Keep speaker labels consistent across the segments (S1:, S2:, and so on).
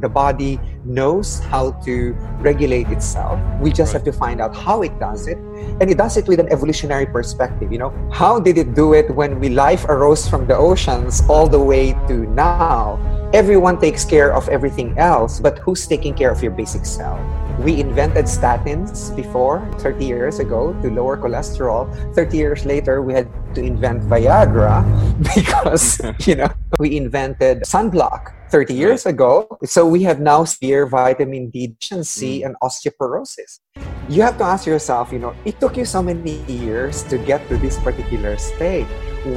S1: the body knows how to regulate itself. We just have to find out how it does it. And it does it with an evolutionary perspective. You know, how did it do it when we life arose from the oceans all the way to now? Everyone takes care of everything else, but who's taking care of your basic cell? We invented statins before 30 years ago to lower cholesterol. 30 years later, we had to invent Viagra because, you know, we invented sunblock 30 years ago. So we have now severe vitamin D deficiency mm. and osteoporosis. You have to ask yourself, you know, it took you so many years to get to this particular state.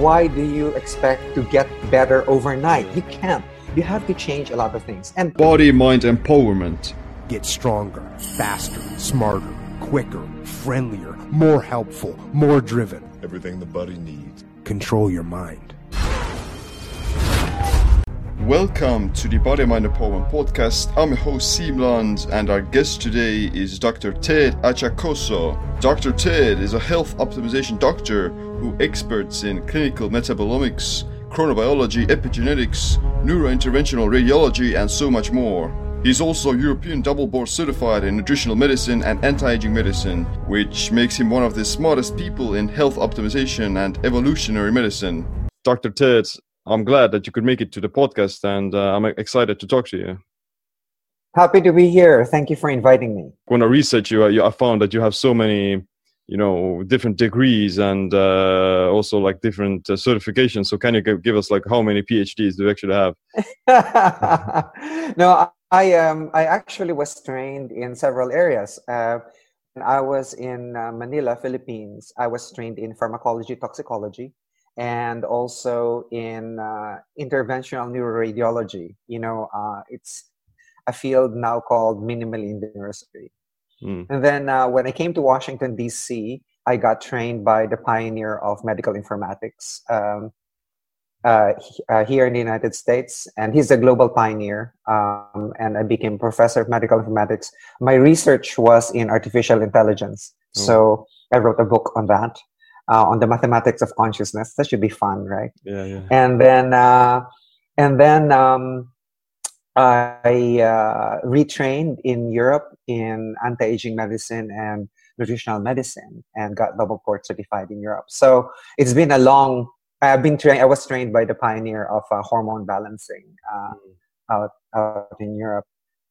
S1: Why do you expect to get better overnight? You can't. You have to change a lot of things.
S2: And body mind empowerment
S3: Get stronger, faster, smarter, quicker, friendlier, more helpful, more driven.
S4: Everything the body needs.
S3: Control your mind.
S2: Welcome to the Body Mind Empowerment Podcast. I'm your host Simland, and our guest today is Dr. Ted Achacoso. Dr. Ted is a health optimization doctor who experts in clinical metabolomics, chronobiology, epigenetics, neurointerventional radiology, and so much more. He's also European double board certified in nutritional medicine and anti-aging medicine, which makes him one of the smartest people in health optimization and evolutionary medicine. Dr. Ted, I'm glad that you could make it to the podcast and uh, I'm excited to talk to you.
S1: Happy to be here. Thank you for inviting me.
S2: When I researched you, I found that you have so many you know different degrees and uh, also like different uh, certifications so can you give us like how many phds do you actually have
S1: no I um I actually was trained in several areas. Uh, I was in uh, Manila, Philippines. I was trained in pharmacology, toxicology, and also in uh, interventional neuroradiology. You know, uh, it's a field now called minimally invasive Mm. And then uh, when I came to Washington D.C., I got trained by the pioneer of medical informatics. Um, uh, uh, here in the United States, and he's a global pioneer. Um, and I became professor of medical informatics. My research was in artificial intelligence, oh. so I wrote a book on that, uh, on the mathematics of consciousness. That should be fun, right?
S2: Yeah, yeah.
S1: And then, uh, and then um, I uh, retrained in Europe in anti-aging medicine and nutritional medicine, and got double board certified in Europe. So it's been a long I've been trained. I was trained by the pioneer of uh, hormone balancing uh, mm. out out in Europe.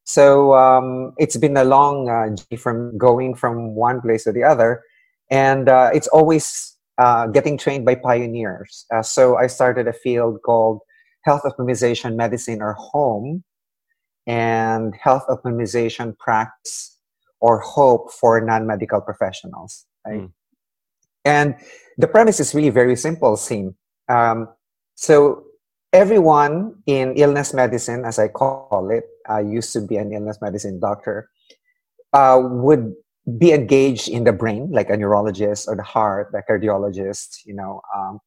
S1: So um, it's been a long uh, journey from going from one place to the other, and uh, it's always uh, getting trained by pioneers. Uh, so I started a field called health optimization medicine or home, and health optimization practice or hope for non-medical professionals. Right. Mm. And the premise is really very simple, Sim. Um, so everyone in illness medicine, as I call it, I used to be an illness medicine doctor, uh, would be engaged in the brain, like a neurologist or the heart, a cardiologist, you know, um,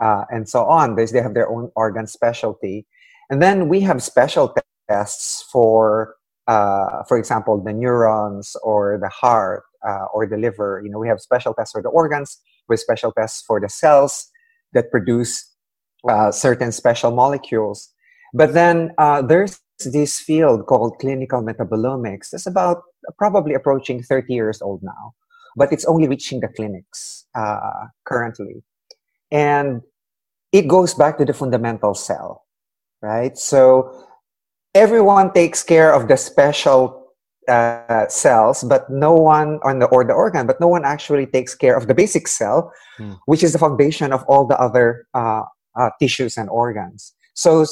S1: uh, and so on. They, they have their own organ specialty. And then we have special tests for, uh, for example, the neurons or the heart uh, or the liver. You know, we have special tests for the organs, with special tests for the cells, that produce uh, certain special molecules. But then uh, there's this field called clinical metabolomics. is about probably approaching 30 years old now, but it's only reaching the clinics uh, currently. And it goes back to the fundamental cell, right? So everyone takes care of the special uh, cells, but no one on the or the organ, but no one actually takes care of the basic cell, mm. which is the foundation of all the other uh, uh, tissues and organs. So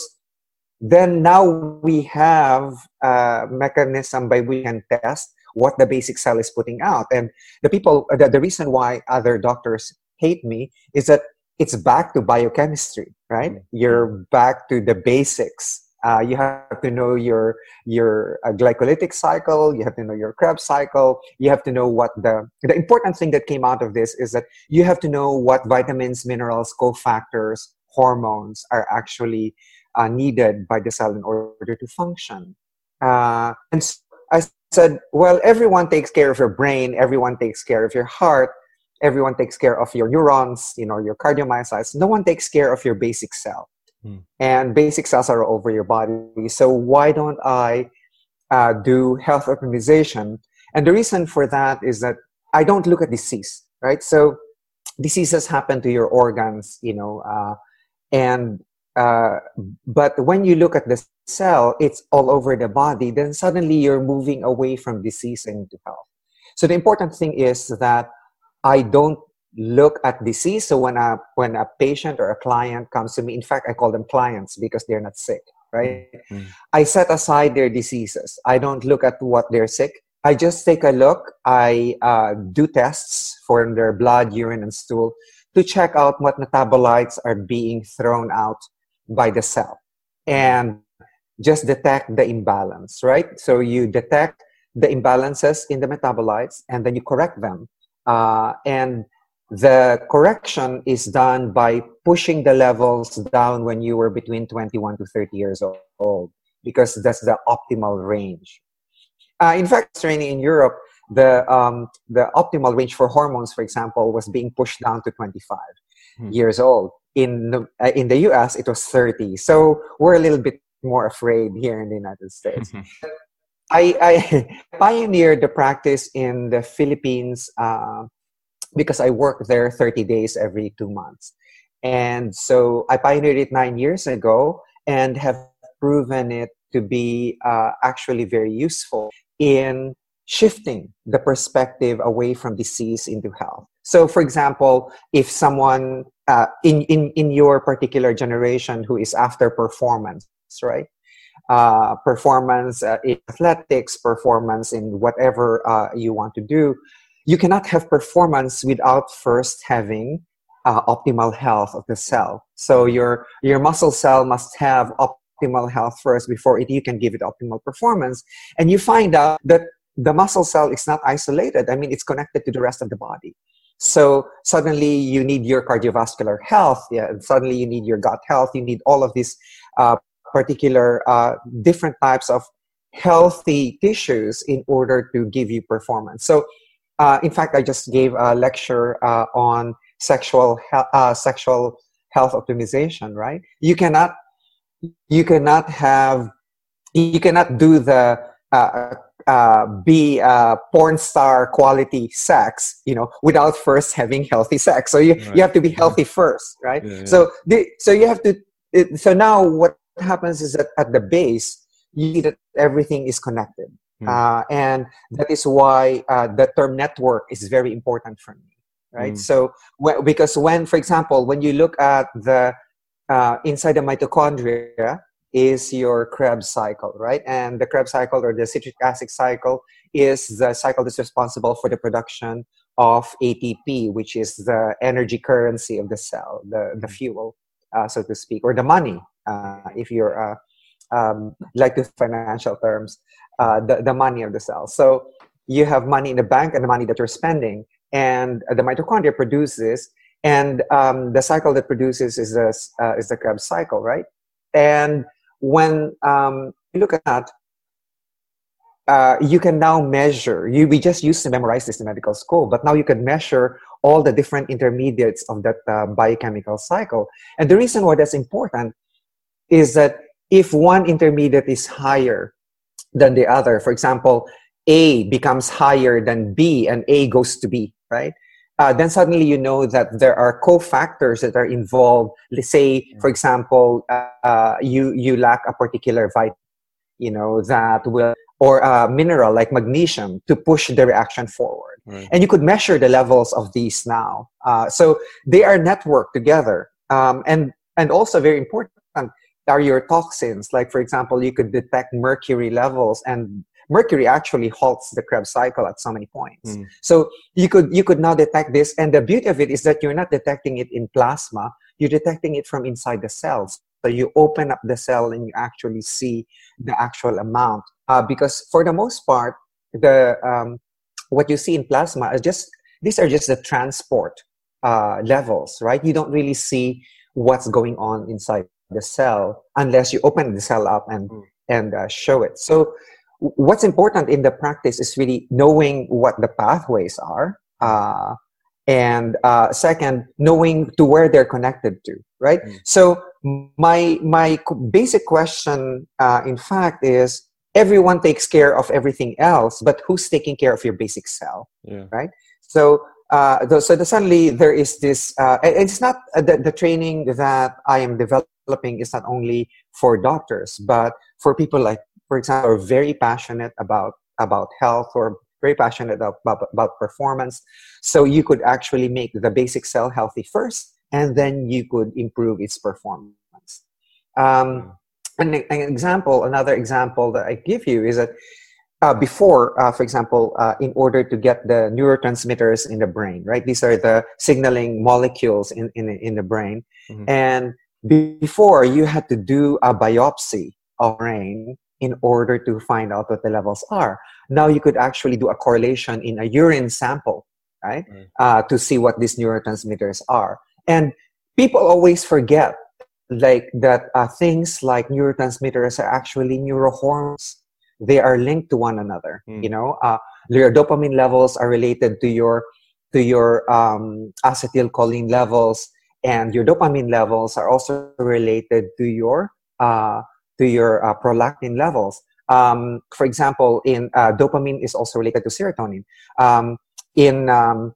S1: then now we have a mechanism by which we can test what the basic cell is putting out. And the people, the, the reason why other doctors hate me is that it's back to biochemistry, right? Mm. You're back to the basics uh, you have to know your your uh, glycolytic cycle. You have to know your Krebs cycle. You have to know what the the important thing that came out of this is that you have to know what vitamins, minerals, cofactors, hormones are actually uh, needed by the cell in order to function. Uh, and I said, well, everyone takes care of your brain. Everyone takes care of your heart. Everyone takes care of your neurons. You know your cardiomyocytes. No one takes care of your basic cell mm. and basic cells are all over your body. So why don't I uh, do health optimization? And the reason for that is that I don't look at disease, right? So diseases happen to your organs, you know, uh, and uh, but when you look at the cell, it's all over the body. Then suddenly you're moving away from disease into health. So the important thing is that I don't look at disease. So when a when a patient or a client comes to me, in fact, I call them clients because they're not sick, right? Mm-hmm. I set aside their diseases. I don't look at what they're sick. I just take a look. I uh, do tests for their blood, urine, and stool to check out what metabolites are being thrown out by the cell, and just detect the imbalance, right? So you detect the imbalances in the metabolites, and then you correct them. Uh, and the correction is done by pushing the levels down when you were between 21 to 30 years old because that's the optimal range uh, in fact training in europe the um, the optimal range for hormones for example was being pushed down to 25 hmm. years old in the, uh, in the us it was 30 so we're a little bit more afraid here in the united states I, I pioneered the practice in the philippines uh, because I work there 30 days every two months. And so I pioneered it nine years ago and have proven it to be uh, actually very useful in shifting the perspective away from disease into health. So, for example, if someone uh, in, in, in your particular generation who is after performance, right? Uh, performance uh, in athletics, performance in whatever uh, you want to do, you cannot have performance without first having uh, optimal health of the cell. So your your muscle cell must have optimal health first before it, you can give it optimal performance. And you find out that the muscle cell is not isolated. I mean, it's connected to the rest of the body. So suddenly you need your cardiovascular health. Yeah, and suddenly you need your gut health. You need all of these uh, particular uh, different types of healthy tissues in order to give you performance. So uh, in fact, I just gave a lecture uh, on sexual he- uh, sexual health optimization. Right? You cannot you cannot have you cannot do the uh, uh, be a porn star quality sex, you know, without first having healthy sex. So you right. you have to be healthy first, right? Yeah, yeah. So the, so you have to. It, so now what happens is that at the base, you see that everything is connected. Mm. Uh, and that is why uh, the term network is very important for me, right? Mm. So, wh- because when, for example, when you look at the uh, inside the mitochondria is your Krebs cycle, right? And the Krebs cycle or the citric acid cycle is the cycle that's responsible for the production of ATP, which is the energy currency of the cell, the, the hmm. fuel, uh, so to speak, or the money, uh, if you're uh, um, like the financial terms uh, the, the money of the cell. So you have money in the bank and the money that you're spending, and the mitochondria produces, and um, the cycle that produces is the uh, is the Krebs cycle, right? And when um, you look at that, uh, you can now measure. You, we just used to memorize this in medical school, but now you can measure all the different intermediates of that uh, biochemical cycle. And the reason why that's important is that if one intermediate is higher than the other. For example, A becomes higher than B and A goes to B, right? Uh, then suddenly you know that there are cofactors that are involved. Let's say, for example, uh, you you lack a particular vitamin, you know, that will or a mineral like magnesium to push the reaction forward. Right. And you could measure the levels of these now. Uh, so they are networked together. Um, and and also very important are your toxins. Like, for example, you could detect mercury levels and mercury actually halts the Krebs cycle at so many points. Mm. So you could you could now detect this, and the beauty of it is that you're not detecting it in plasma; you're detecting it from inside the cells. So you open up the cell and you actually see the actual amount. Uh, because for the most part, the um, what you see in plasma is just these are just the transport uh, levels, right? You don't really see what's going on inside the cell unless you open the cell up and mm. and uh, show it so what's important in the practice is really knowing what the pathways are uh, and uh, second knowing to where they're connected to right mm. so my my basic question, uh, in fact, is everyone takes care of everything else, but who's taking care of your basic cell?
S2: Yeah.
S1: Right. So uh, so the, suddenly there is this. Uh, it's not uh, the, the training that I am developing is not only for doctors, but for people like, for example, are very passionate about about health or very passionate about, about performance. So you could actually make the basic cell healthy first, and then you could improve its performance. Um, an, an example, another example that I give you is that uh, before, uh, for example, uh, in order to get the neurotransmitters in the brain, right? These are the signaling molecules in, in, in the brain. Mm-hmm. And before, you had to do a biopsy of brain in order to find out what the levels are. Now you could actually do a correlation in a urine sample, right? Mm-hmm. to see what these neurotransmitters are. And people always forget like that uh, things like neurotransmitters are actually neurohormones they are linked to one another mm. you know uh, your dopamine levels are related to your to your um, acetylcholine levels and your dopamine levels are also related to your uh, to your uh, prolactin levels um, for example in uh, dopamine is also related to serotonin um, in um,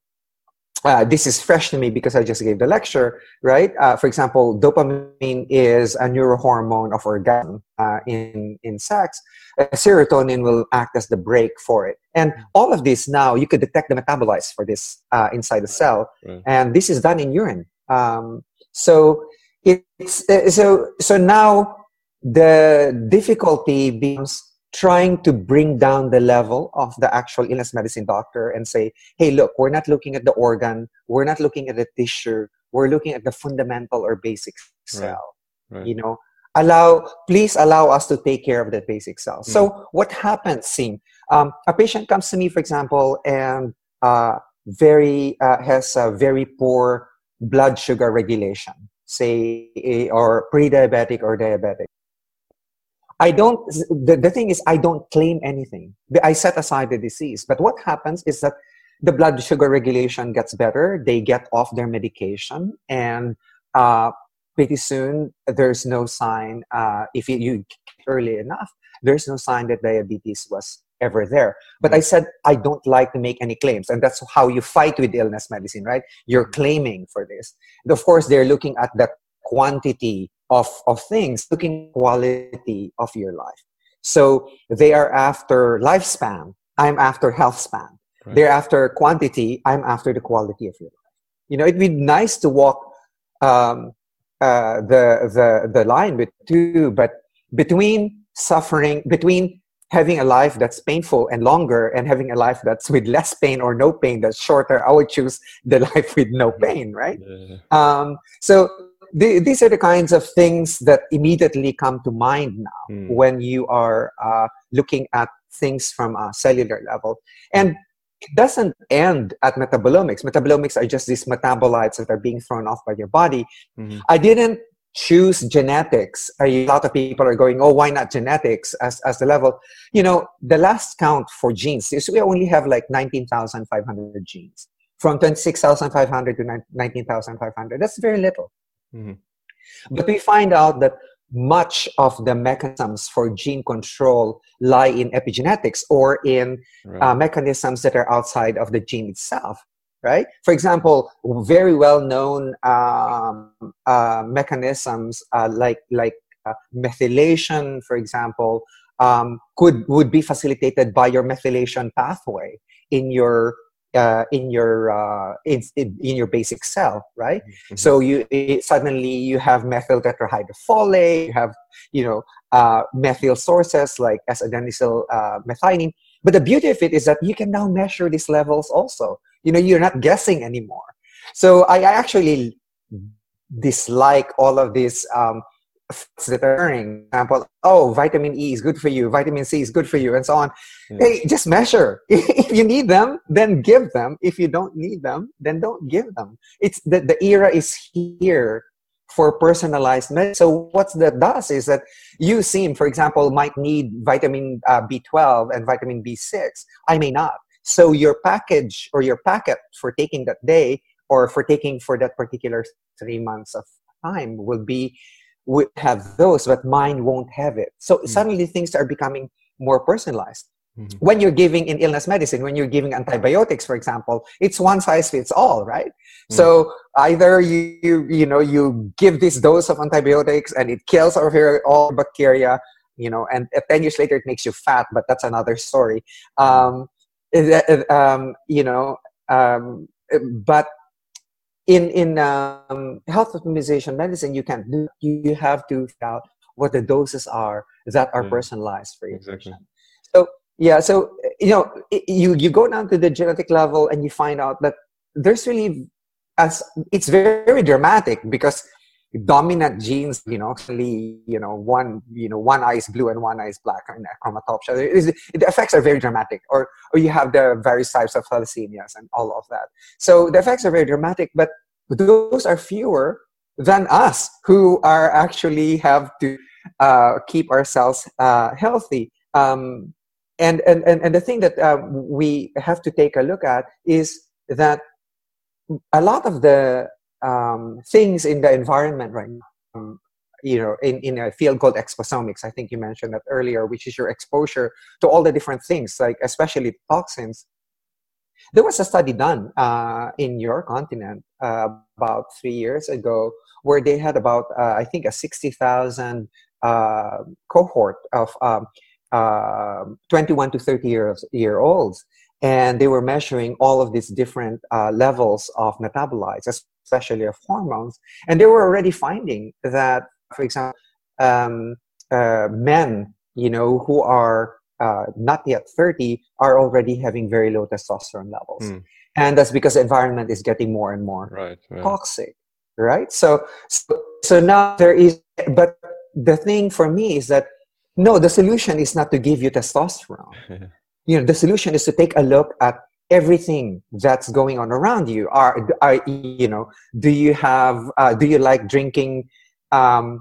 S1: uh, this is fresh to me because I just gave the lecture, right? Uh, for example, dopamine is a neurohormone of orgasm uh, in, in sex. Uh, serotonin will act as the brake for it. And all of this now, you could detect the metabolites for this uh, inside the cell. Right. And this is done in urine. Um, so it's, uh, so, so now the difficulty becomes trying to bring down the level of the actual illness medicine doctor and say, hey, look, we're not looking at the organ, we're not looking at the tissue, we're looking at the fundamental or basic cell. Right. Right. You know, allow, please allow us to take care of that basic cell. Mm. So what happens, Sim? Um, a patient comes to me, for example, and uh, very uh, has a very poor blood sugar regulation, say, or pre-diabetic or diabetic I don't, the, the thing is, I don't claim anything. I set aside the disease. But what happens is that the blood sugar regulation gets better. They get off their medication, and uh, pretty soon there's no sign. Uh, if you, you early enough, there's no sign that diabetes was ever there. But I said I don't like to make any claims, and that's how you fight with illness medicine, right? You're claiming for this. And of course, they're looking at the quantity of, of things, looking quality of your life. So they are after lifespan. I'm after health span. Right. They're after quantity. I'm after the quality of your life. You know, it'd be nice to walk um, uh, the the the line with two, but between suffering, between having a life that's painful and longer, and having a life that's with less pain or no pain that's shorter, I would choose the life with no pain, right? Yeah. Um, so the, these are the kinds of things that immediately come to mind now mm. when you are uh, looking at things from a cellular level. And it doesn't end at metabolomics. Metabolomics are just these metabolites that are being thrown off by your body. Mm-hmm. I didn't choose genetics. A lot of people are going, oh, why not genetics as, as the level? You know, the last count for genes is we only have like 19,500 genes. From 26,500 to 19,500. That's very little. Mm-hmm. But we find out that much of the mechanisms for gene control lie in epigenetics or in right. uh, mechanisms that are outside of the gene itself right for example very well known um, uh, mechanisms uh, like like uh, methylation for example um, could would be facilitated by your methylation pathway in your uh, in your uh, in, in, your basic cell, right? Mm-hmm. So you it, suddenly you have methyl tetrahydrofolate, you have you know uh, methyl sources like S-adenosyl uh, methionine. But the beauty of it is that you can now measure these levels also. You know, you're not guessing anymore. So I, I actually dislike all of these um, that are occurring. example, oh, vitamin E is good for you, vitamin C is good for you, and so on. Yeah. Hey, just measure. if you need them, then give them. If you don't need them, then don't give them. It's the, the era is here for personalized medicine. So what that does is that you Sim, for example, might need vitamin uh, B12 and vitamin B6. I may not. So your package or your packet for taking that day or for taking for that particular three months of time will be would have those, but mine won't have it. So
S2: Mm.
S1: suddenly things are becoming more personalized.
S2: Mhm.
S1: When you're giving in illness medicine, when you're giving antibiotics, for example, it's one size fits all, right?
S2: Mm.
S1: So either you, you you know you give this dose of antibiotics and it kills all bacteria, you know, and ten years later it makes you fat, but that's another story. Um, it- it- um, you know, um, but in in um, health optimization medicine, you can't do. You, you have to figure out what the doses are that are
S2: Yeah.
S1: personalized for your
S2: Exactly.
S1: So yeah, so you know, i- you you go down to the genetic level and you find out that there's really as it's very dramatic because dominant genes, you know, actually, you know, one, you know, one eye is blue and one eye is black in chromatopsia. It is- the effects are very dramatic. Or, or you have the various types of thalassemias and all of that. So the effects are very dramatic, but those are fewer than us who are actually have to uh, keep ourselves uh, healthy. Um, and, and, and, and the thing that uh, we have to take a look at is that a lot of the um, things in the environment right now, um, you know, in, in a field called exposomics, I think you mentioned that earlier, which is your exposure to all the different things, like especially toxins. There was a study done uh, in your continent uh, about three years ago where they had about, uh, I think, a 60,000 uh, cohort of um, uh, 21 to 30 years, year olds and they were measuring all of these different uh, levels of metabolites, especially of hormones, and they were already finding that, for example, um, uh, men, you know, who are uh, not yet 30 are already having very low testosterone levels.
S2: Hmm.
S1: And that's because the environment is getting more and more
S2: Right. right.
S1: toxic right so, so so now there is but the thing for me is that no the solution is not to give you testosterone you know the solution is to take a look at everything that's going on around you. Are, are you know do you have uh, do you like drinking um,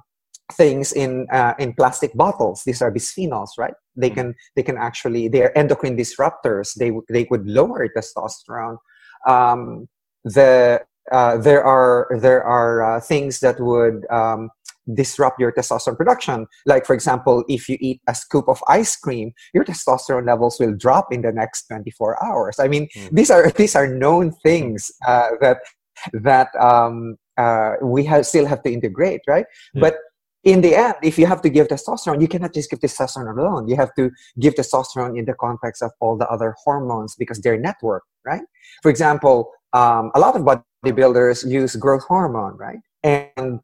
S1: things in uh, in plastic bottles? These are bisphenols right? They can they can actually they are endocrine disruptors. They they would lower testosterone. Um, the uh, there are there are uh, things that would um, disrupt your testosterone production. Like for example, if you eat a scoop of ice cream, your testosterone levels will drop in the next 24 hours. I mean,
S2: Mm.
S1: these are these are known things uh, that that um, uh, we have still have to integrate, right?
S2: Yeah.
S1: But in the end, if you have to give testosterone, you cannot just give testosterone alone. You have to give testosterone in the context of all the other hormones because they're networked, right? For example, um, a lot of bodybuilders use growth hormone, right? And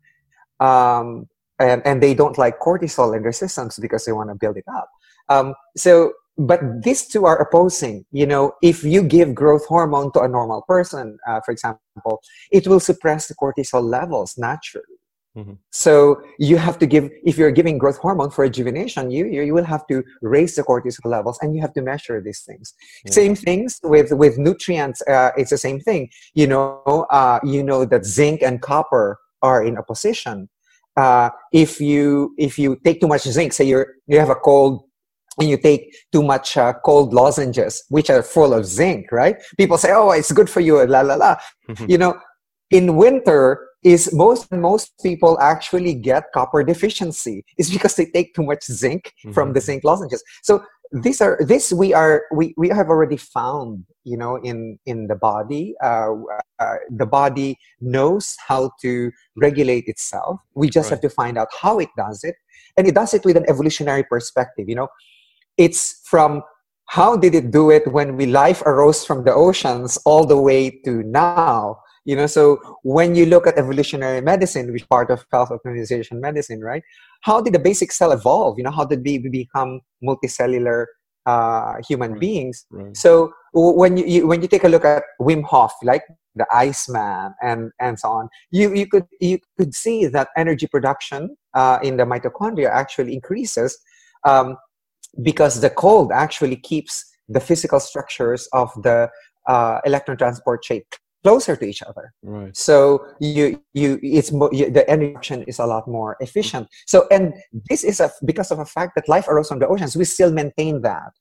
S1: um, and, and they don't like cortisol in their systems because they want to build it up. Um, so, but these two are opposing. You know, if you give growth hormone to a normal person, uh, for example, it will suppress the cortisol levels naturally.
S2: Mhm.
S1: So you have to give if you're giving growth hormone for rejuvenation, you you, you will have to raise the cortisol levels, and you have to measure these things.
S2: Yeah.
S1: Same things with with nutrients. Uh, it's the same thing. You know, uh, you know that zinc and copper are in opposition. Uh, if you if you take too much zinc, say you're, you have a cold and you take too much uh, cold lozenges, which are full of zinc, right? People say, "Oh, it's good for you," la la la. you know, in winter, is most most people actually get copper deficiency. It's because they take too much zinc from the
S2: Mhm.
S1: zinc lozenges. So these are this we are we, we have already found you know in in the body uh, uh, the body knows how to regulate itself we just have to find out how it does it and it does it with an evolutionary perspective you know it's from how did it do it when we life arose from the oceans all the way to now you know so when you look at evolutionary medicine which is part of health optimization medicine right how did the basic cell evolve you know how did we become multicellular uh, human
S2: Right.
S1: beings
S2: Right.
S1: so when you, you when you take a look at Wim Hof, like the Iceman and and so on, you you could you could see that energy production uh, in the mitochondria actually increases um, because the cold actually keeps the physical structures of the uh, electron transport chain closer to each other
S2: Right.
S1: so you you it's mo- you, the energy is a lot more efficient so and this is a because of a fact that life arose from the oceans we still maintain that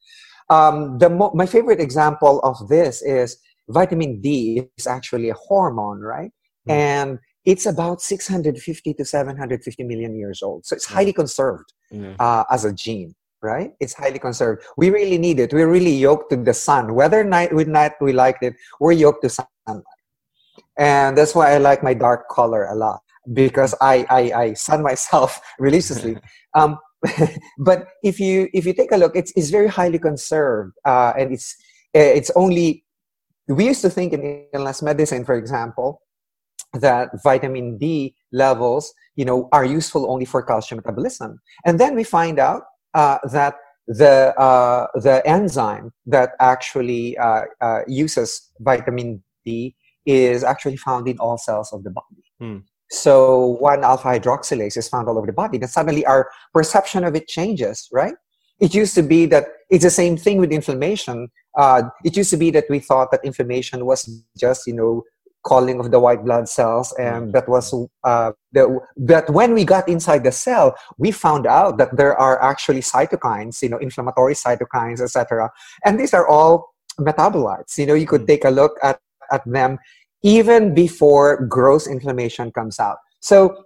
S1: um, the mo- my favorite example of this is vitamin d is actually a hormone right
S2: Hmm.
S1: and it's about 650 to 750 million years old. So it's highly conserved
S2: Yeah.
S1: uh, as a gene, right? It's highly conserved. We really need it. We're really yoked to the sun. Whether night we night we liked it, we're yoked to sunlight, and that's why I like my dark color a lot because I I, I sun myself religiously. um, but if you if you take a look, it's it's very highly conserved, uh, and it's it's only we used to think in illness medicine, for example, that vitamin D levels, you know, are useful only for calcium metabolism, and then we find out uh, that the uh, the enzyme that actually uh, uh uses vitamin D is actually found in all cells of the body.
S2: Hmm.
S1: So one alpha hydroxylase is found all over the body. Then suddenly our perception of it changes, right? It used to be that it's the same thing with inflammation. Uh, it used to be that we thought that inflammation was just, you know, calling of the white blood cells, and that was uh, the, that when we got inside the cell, we found out that there are actually cytokines, you know, inflammatory cytokines, etc. And these are all metabolites. You know, you could take a look at at them even before gross inflammation comes out. So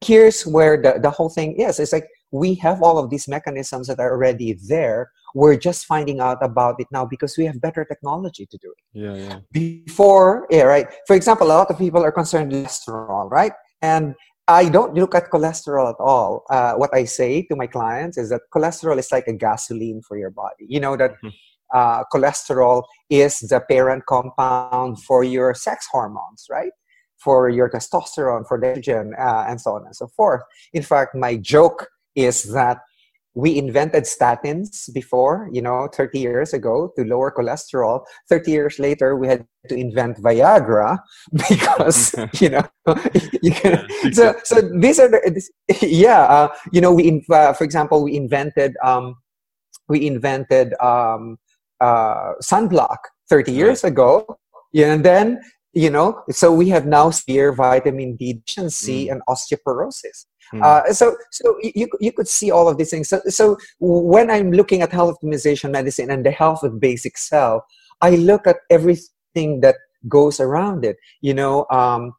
S1: here's where the, the whole thing is. It's like we have all of these mechanisms that are already there. We're just finding out about it now because we have better technology to do it.
S2: Yeah, yeah.
S1: Before, yeah, right. For example, a lot of people are concerned with cholesterol, right? And I don't look at cholesterol at all. Uh, what I say to my clients is that cholesterol is like a gasoline for your body. You know that
S2: Mhm.
S1: Uh, cholesterol is the parent compound for your sex hormones, right? For your testosterone, for estrogen, uh, and so on and so forth. In fact, my joke is that we invented statins before, you know, 30 years ago to lower cholesterol. 30 years later, we had to invent Viagra because, you know, you can. So, so these are the, this, yeah, uh, you know, we, uh, for example, we invented, um, we invented um, uh, sunblock 30 years ago. And then, you know, so we have now severe vitamin D deficiency
S2: Mm.
S1: and osteoporosis.
S2: Mm.
S1: Uh, so, so you you could see all of these things. So, so when I'm looking at health optimization medicine and the health of basic cell, I look at everything that goes around it. You know, um,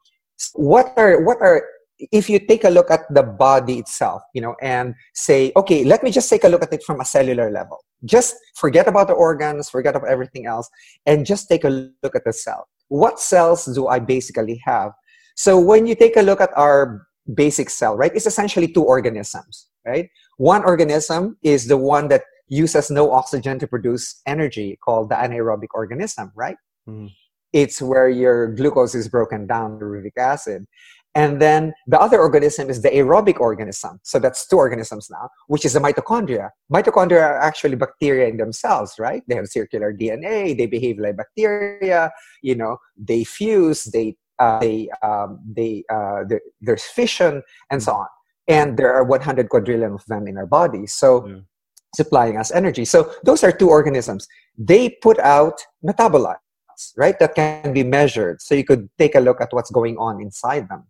S1: what are what are if you take a look at the body itself, you know, and say, okay, let me just take a look at it from a cellular level. Just forget about the organs, forget about everything else, and just take a look at the cell. What cells do I basically have? So when you take a look at our basic cell, right, it's essentially two organisms, right? One organism is the one that uses no oxygen to produce energy, called the anaerobic organism, right?
S2: Mhm.
S1: It's where your glucose is broken down to uric acid. And then the other organism is the aerobic organism. So that's two organisms now, which is the mitochondria. Mitochondria are actually bacteria in themselves, right? They have circular DNA. They behave like bacteria. You know, they fuse. They uh, they um, they uh, there- there's fission and so on. And there are 100 quadrillion of them in our body. So
S2: Yeah.
S1: supplying us energy. So those are two organisms. They put out metabolites, right? That can be measured. So you could take a look at what's going on inside them.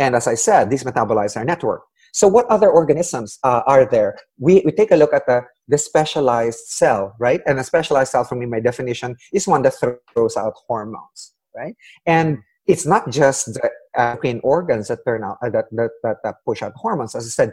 S1: And as I said, these metabolize are network. So what other organisms uh, are there? We, we take a look at the, the specialized cell, right? And a specialized cell, for me, my definition, is one that throws out hormones, right? And it's not just the endocrine organs that turn out uh, that, that, that, that push out hormones. As I said,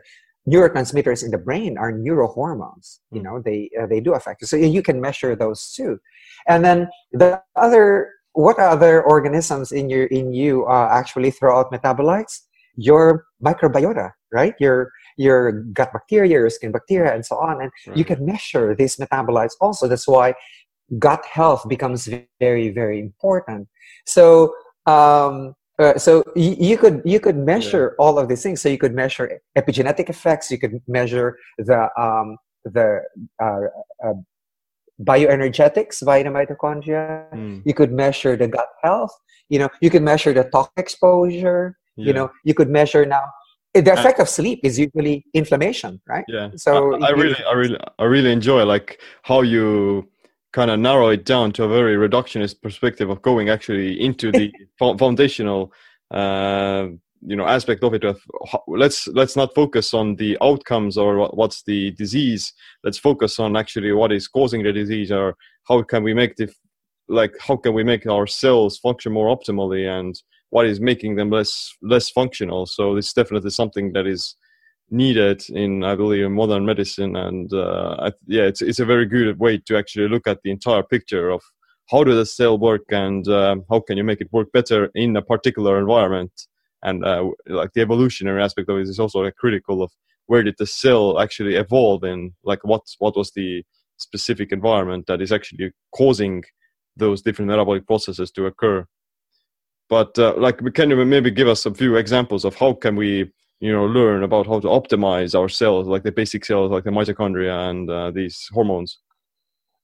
S1: neurotransmitters in the brain are neurohormones. You
S2: Mm.
S1: know, they uh, they do affect you. So you can measure those too. And then the other, what other organisms in your in you uh, actually throw out metabolites? Your microbiota, right? Your your gut bacteria, your skin bacteria, and so on. And you can measure these metabolites also. That's why gut health becomes very very important. So um, uh, so y- you could you could measure all of these things. So you could measure epigenetic effects. You could measure the um, the uh, uh, bioenergetics via the mitochondria.
S2: Mm.
S1: You could measure the gut health. You know, you could measure the toxic exposure. You know, you could measure now. The effect of sleep is usually inflammation, right?
S2: yeah
S1: So
S2: I, I really i really i really enjoy like how you kind of narrow it down to a very reductionist perspective of going actually into the foundational uh you know aspect of it of let's let's not focus on the outcomes or what's the disease let's focus on actually what is causing the disease or how can we make the like how can we make our cells function more optimally and what is making them less less functional. So it's definitely something that is needed in I believe modern medicine, and uh, I, yeah, it's it's a very good way to actually look at the entire picture of how does the cell work and um, how can you make it work better in a particular environment and uh, like the evolutionary aspect of it is also like, critical of where did the cell actually evolve in like what what was the specific environment that is actually causing those different metabolic processes to occur. But uh, like can you maybe give us a few examples of how can we you know learn about how to optimize our cells like the basic cells like the mitochondria and uh, these hormones?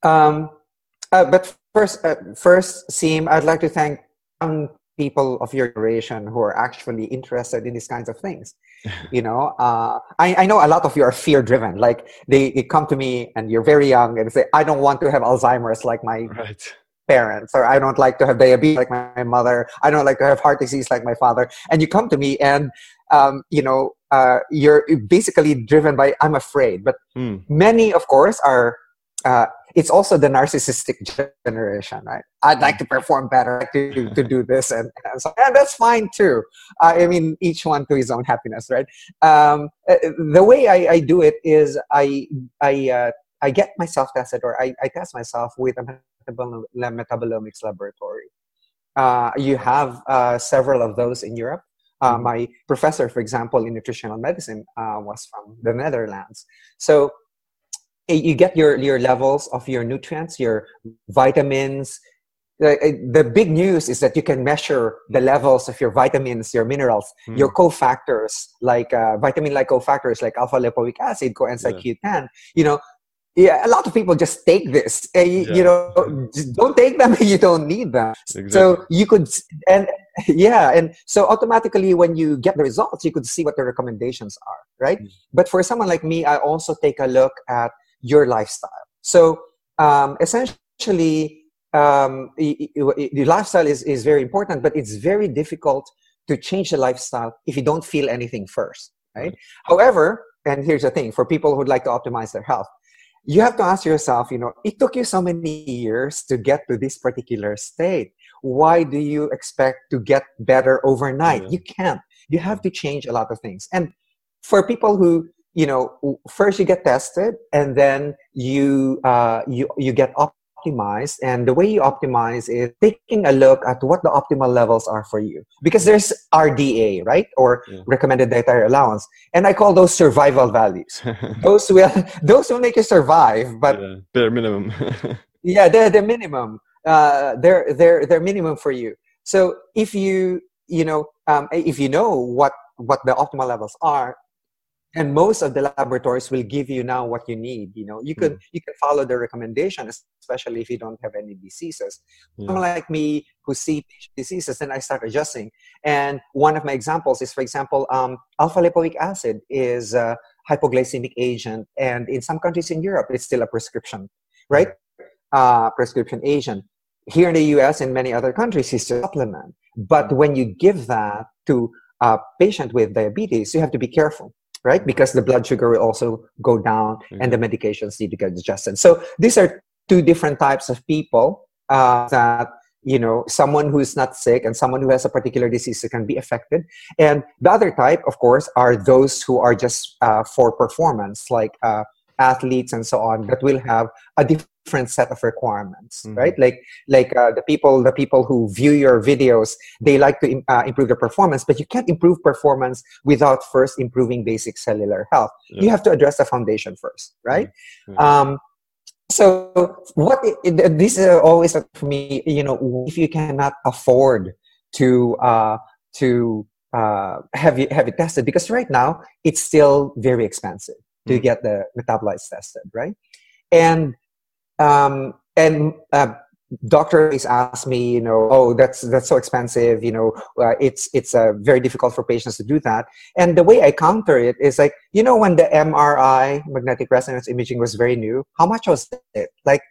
S1: Um, uh, but first uh, first Sim i'd like to thank um, people of your generation who are actually interested in these kinds of things you know uh, I, I know a lot of you are fear driven like they, they come to me and you're very young and say i don't want to have alzheimer's like my right. parents or i don't like to have diabetes like my mother i don't like to have heart disease like my father and you come to me and um, you know uh, you're basically driven by i'm afraid but mm. many of course are uh, it's also the narcissistic generation, right? I'd like to perform better, like to, to do this, and, and, so, and that's fine too. Uh, I mean, each one to his own happiness, right? Um, uh, the way I, I, do it is I I uh, I get myself tested, or I, I test myself with a metabolomics laboratory. Uh, you have uh, several of those in Europe. Uh, mm-hmm. my professor, for example, in nutritional medicine, was from the Netherlands. So you get your your levels of your nutrients your vitamins the, the big news is that you can measure the levels of your vitamins your minerals mm. your cofactors like uh, vitamin like cofactors like alpha lipoic acid coenzyme yeah. q10 you know yeah a lot of people just take this uh, you, yeah. you know don't take them you don't need them exactly. so you could and yeah and so automatically when you get the results you could see what the recommendations are right mm. but for someone like me i also take a look at your lifestyle. So um, essentially, um, the lifestyle is, is very important, but it's very difficult to change the lifestyle if you don't feel anything first, right? However, and here's the thing for people who'd like to optimize their health, you have to ask yourself, you know, it took you so many years to get to this particular state. Why do you expect to get better overnight? Yeah. You can't. You have to change a lot of things. And for people who you know first you get tested and then you uh, you you get optimized. And the way you optimize is taking a look at what the optimal levels are for you. Because there's rda right? Or yeah. recommended dietary allowance. And i call those survival values. Those will those will make you survive but
S2: yeah, bare minimum.
S1: Yeah they're the minimum. Uh, they're they're they're minimum for you. So if you you know um, if you know what what the optimal levels are and most of the laboratories will give you now what you need you know? You could mm. you can follow the recommendation especially if you don't have any diseases. Yeah. someone like me who see diseases then i start adjusting. And one of my examples is for example um, alpha lipoic acid is a hypoglycemic agent. And in some countries in europe it's still a prescription right? Uh, prescription agent. Here in the us and many other countries it's a supplement. But mm. when you give that to a patient with diabetes you have to be careful right? Because the blood sugar will also go down mm-hmm. and the medications need to get adjusted. So these are two different types of people uh, that you know someone who is not sick and someone who has a particular disease can be affected and the other type of course are those who are just uh, for performance like uh, athletes and so on that will have a different set of requirements mm-hmm. right like like uh, the people the people who view your videos they like to uh, improve their performance but you can't improve performance without first improving basic cellular health yeah. you have to address the foundation first right mm-hmm. um, so what it, this is always for me you know if you cannot afford to uh, to uh, have you have it tested because right now it's still very expensive to mm. get the metabolites tested, right? And um, and uh, doctors ask me, you know, oh, that's that's so expensive. You know, uh, it's it's uh, very difficult for patients to do that. And the way I counter it is like, you know, when the MRI, magnetic resonance imaging, was very new, how much was it? Like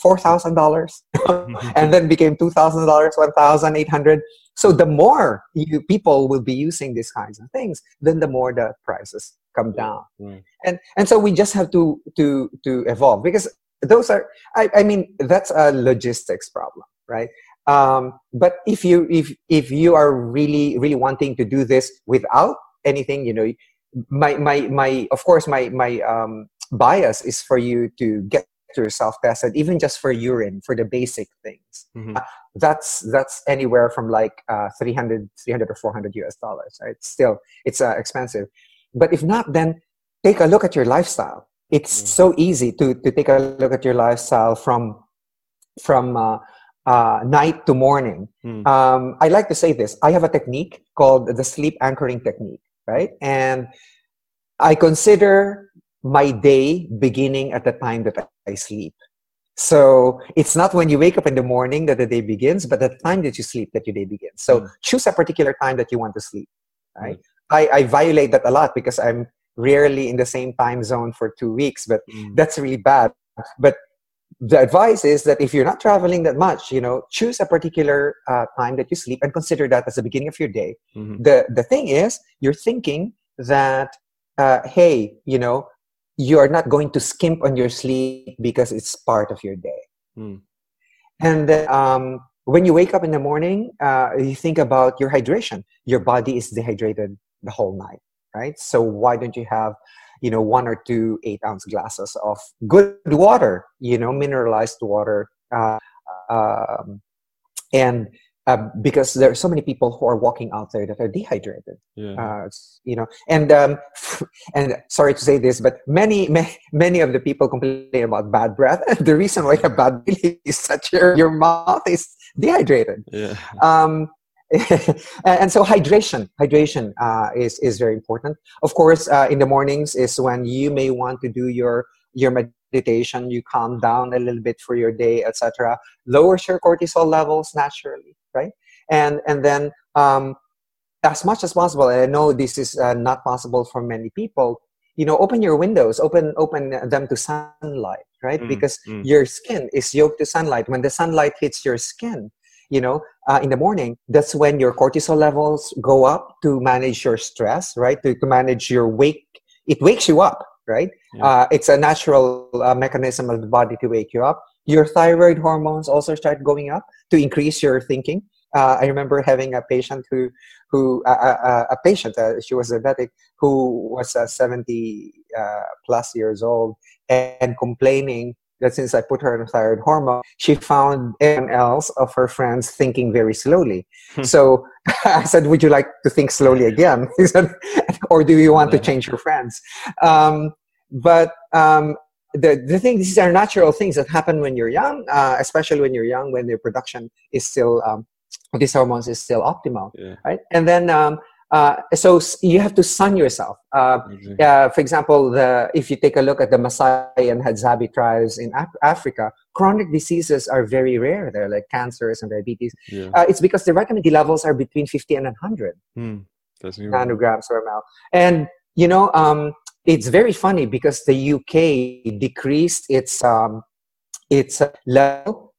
S1: four thousand dollars, and then became two thousand dollars, one thousand eight hundred. So the more you, people will be using these kinds of things, then the more the prices come down. And and so we just have to to to evolve because those are i, I mean that's a logistics problem right? Um, but if you if if you are really really wanting to do this without anything, you know, my my my of course my my um, bias is for you to get yourself tested, even just for urine for the basic things.
S2: Mhm.
S1: Uh, that's that's anywhere from like uh, 300, 300 or 400 US dollars. Right? Still, it's uh, expensive. But if not, then take a look at your lifestyle. It's
S2: Mhm.
S1: so easy to to take a look at your lifestyle from from uh, uh, night to morning.
S2: Mm.
S1: Um, I like to say this. I have a technique called the sleep anchoring technique, right? And I consider my day beginning at the time that I sleep. So it's not when you wake up in the morning that the day begins, but the time that you sleep that your day begins. So
S2: Mm.
S1: choose a particular time that you want to sleep, right? I, I violate that a lot because I'm rarely in the same time zone for two weeks, but
S2: Mm.
S1: that's really bad. But the advice is that if you're not traveling that much, you know, choose a particular uh, time that you sleep and consider that as the beginning of your day.
S2: Mhm.
S1: The the thing is, you're thinking that, uh, hey, you know, you are not going to skimp on your sleep because it's part of your day.
S2: Mm.
S1: And then, um, when you wake up in the morning, uh, you think about your hydration. Your body is dehydrated the whole night, right? So why don't you have, you know, one or two eight ounce glasses of good water, you know, mineralized water, uh, um, and uh, because there are so many people who are walking out there that are dehydrated.
S2: Yeah.
S1: uh, you know and um, and sorry to say this but many many, many of the people complain about bad breath. The reason why you have bad breath is that your, your mouth is dehydrated.
S2: Yeah.
S1: um, and, so hydration hydration uh, is is very important. Of course uh, in the mornings is when you may want to do your your meditation. You calm down a little bit for your day etc lowers your cortisol levels naturally right? And and then um, as much as possible and i know this is uh, not possible for many people you know open your windows open open them to sunlight right?
S2: Mm,
S1: because
S2: mm.
S1: your skin is yoked to sunlight. When the sunlight hits your skin you know uh, in the morning that's when your cortisol levels go up to manage your stress right? To, to manage your wake it wakes you up right?
S2: Yeah.
S1: uh, it's a natural uh, mechanism of the body to wake you up. Your thyroid hormones also start going up to increase your thinking uh, i remember having a patient who who uh, uh, a patient uh, she was a diabetic who was uh, 70 uh, plus years old and complaining that since I put her on thyroid hormone, she found everyone else of her friends thinking very slowly. so I said, "Would you like to think slowly again?" He said, "Or do you want to change your friends?" Um, but um, the the thing, these are natural things that happen when you're young, uh, especially when you're young, when your production is still um, these hormones is still optimal,
S2: Yeah.
S1: right? And then um, uh, so you have to sun yourself. Uh, uh, for example, the, if you take a look at the Masai and Hadzabe tribes in Af- Africa, chronic diseases are very rare there, like cancers and diabetes.
S2: Yeah.
S1: Uh, it's because the vitamin D levels are between 50 and 100
S2: Mm.
S1: Nanograms per ml. And, you know, um, it's very funny because the UK decreased its, um, its uh, level,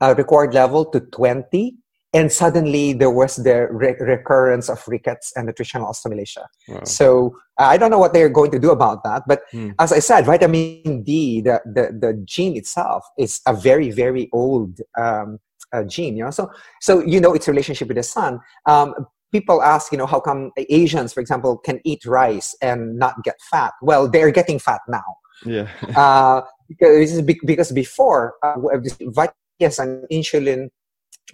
S1: uh, required level to 20. And suddenly there was the re- recurrence of rickets and nutritional osteomalacia.
S2: Wow.
S1: So I don't know what they're going to do about that. But
S2: Hmm.
S1: as I said, vitamin D, the, the, the gene itself, is a very, very old um, uh, gene. You know, so so you know its relationship with the sun. Um, people ask, you know, how come Asians, for example, can eat rice and not get fat? Well, they're getting fat now.
S2: Yeah.
S1: Uh, because, this is be- because before, uh, this vitamin D insulin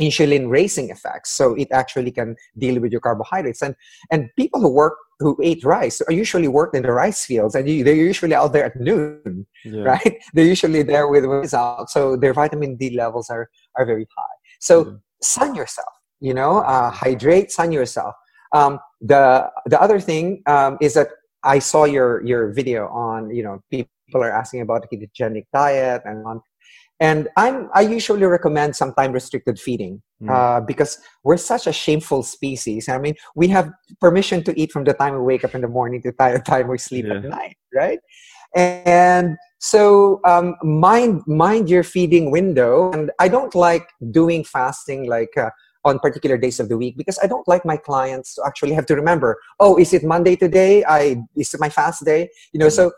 S1: insulin raising effects so it actually can deal with your carbohydrates and and people who work who ate rice are usually worked in the rice fields and you, they're usually out there at noon
S2: yeah.
S1: right they're usually there with out so their vitamin d levels are are very high so
S2: Mhm.
S1: sun yourself you know uh, hydrate sun yourself. Um, the the other thing um, is that i saw your your video on you know people are asking about ketogenic diet and on. And i'm i usually recommend some time restricted feeding
S2: Mm.
S1: uh, because we're such a shameful species. I mean we have permission to eat from the time we wake up in the morning to the time we sleep at night right? And so um, mind mind your feeding window. And i don't like doing fasting like uh, on particular days of the week because i don't like my clients to actually have to remember oh is it monday today i is it my fast day you know so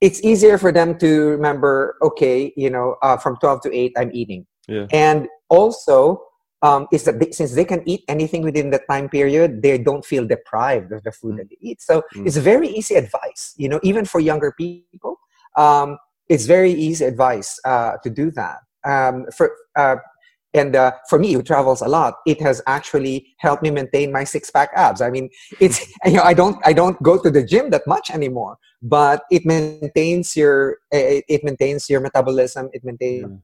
S1: it's easier for them to remember okay you know uh, from 12 to 8 i'm eating
S2: Yeah.
S1: and also um, is that they, since they can eat anything within that time period, they don't feel deprived of the food
S2: Mm.
S1: that they eat. So
S2: Mm.
S1: it's very easy advice, you know, even for younger people. Um, it's very easy advice uh, to do that. Um, for uh, and uh, for me, who travels a lot, it has actually helped me maintain my six pack abs. I mean, it's you know I don't I don't go to the gym that much anymore, but it maintains your it, it maintains your metabolism. It maintains
S2: Mm.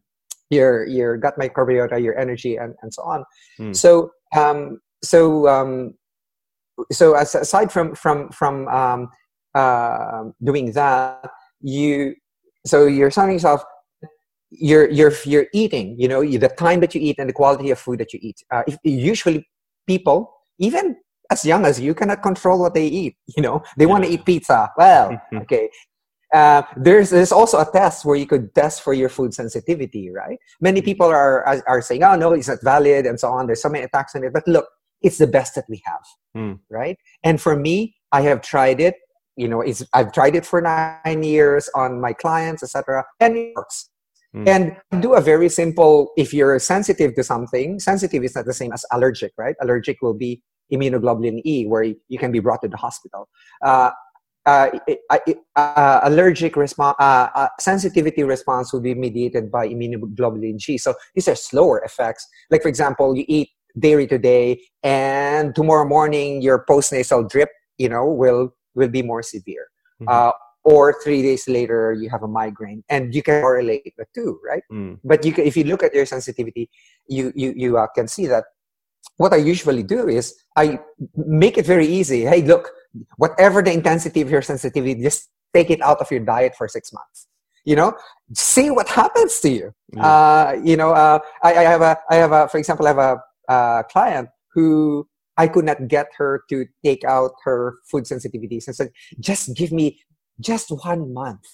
S1: your your gut microbiota, your energy, and, and so on.
S2: Mm.
S1: So um, so um, so as, aside from from from um, uh, doing that, you so you're telling yourself you're you're you're eating. You know the time that you eat and the quality of food that you eat. Uh, if, usually, people even as young as you cannot control what they eat. You know they want to eat pizza. Well, okay. Uh, there's there's also a test where you could test for your food sensitivity, right? Many people are, are are saying, "Oh no, it's not valid," and so on. There's so many attacks on it, but look, it's the best that we have,
S2: Mm.
S1: right? And for me, I have tried it. You know, it's I've tried it for nine years on my clients, etc., and it works.
S2: Mm.
S1: And do a very simple. If you're sensitive to something, sensitive is not the same as allergic, right? Allergic will be immunoglobulin E, where you can be brought to the hospital. Uh, uh, uh, allergic response, uh, uh, sensitivity response will be mediated by immunoglobulin G. So these are slower effects. Like for example, you eat dairy today, and tomorrow morning your postnasal drip, you know, will will be more severe.
S2: Mhm.
S1: Or three days later, you have a migraine, and you can correlate the two, right?
S2: Mm.
S1: but you can, if you look at your sensitivity you you, you uh, can see that what i usually do is i make it very easy hey look whatever the intensity of your sensitivity just take it out of your diet for six months you know see what happens to you
S2: Yeah.
S1: uh, you know uh, I, I have a i have a for example i have a uh, client who i could not get her to take out her food sensitivities and said just give me just one month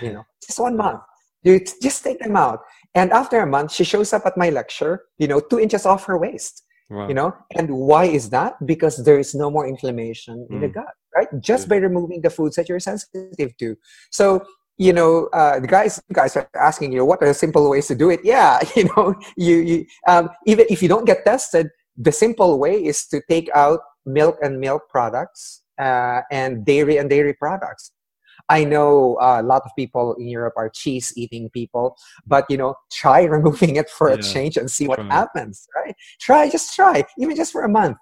S1: you know just one month. You just take them out. And after a month she shows up at my lecture you know two inches off her waist
S2: Wow.
S1: you know. And why is that? Because there is no more inflammation in the
S2: Mm.
S1: gut right? Just
S2: Yeah.
S1: by removing the foods that you're sensitive to. So you know uh, the guys guys are asking you know what are the simple ways to do it? Yeah you know you, you um, even if you don't get tested the simple way is to take out milk and milk products uh, and dairy and dairy products I know uh, a lot of people in Europe are cheese eating people, but you know, try removing it for a change and see what happens, right? Try, just try, even just for a month.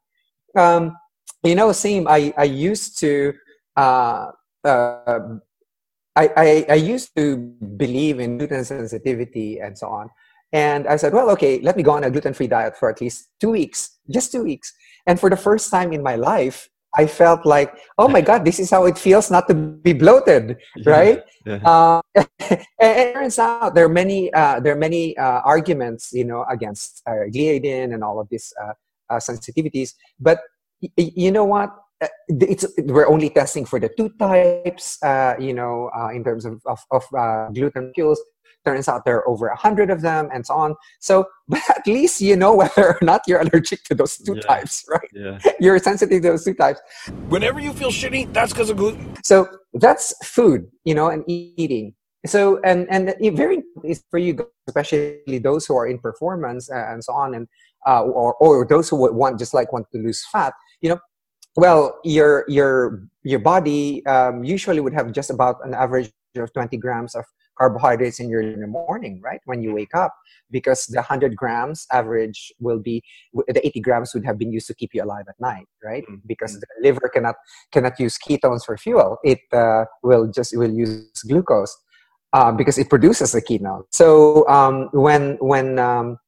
S1: Um, you know, same. I I used to. Uh, uh, I, I, I used to believe in gluten sensitivity and so on. And I said, well, okay, let me go on a gluten free diet for at least two weeks, just two weeks. And for the first time in my life, I felt like, oh my God, this is how it feels not to be bloated,
S2: Yeah.
S1: right?
S2: Yeah.
S1: Uh, and it turns out there are many, uh, there are many uh, arguments, you know, against uh, gliadin and all of these uh, uh, sensitivities. But y- you know what? It's, we're only testing for the two types, uh, you know, uh, in terms of, of, of uh, gluten fuels. Turns out there are over a hundred of them and so on. So, but at least you know whether or not you're allergic to those two
S2: Yeah.
S1: types, right?
S2: Yeah.
S1: You're sensitive to those two types.
S3: Whenever you feel shitty, that's because of gluten.
S1: So that's food, you know, and eating. So and and it very is for you, especially those who are in performance uh, and so on, and uh, or or those who would want just like want to lose fat. You know, well, your your your body um, usually would have just about an average of 20 grams of carbohydrates in your in the morning, right? When you wake up, because the 100 grams average will be the 80 grams would have been used to keep you alive at night, right?
S2: Mm.
S1: Because the liver cannot cannot use ketones for fuel. It uh, will just will use glucose uh, because it produces the ketone. So um, when when um,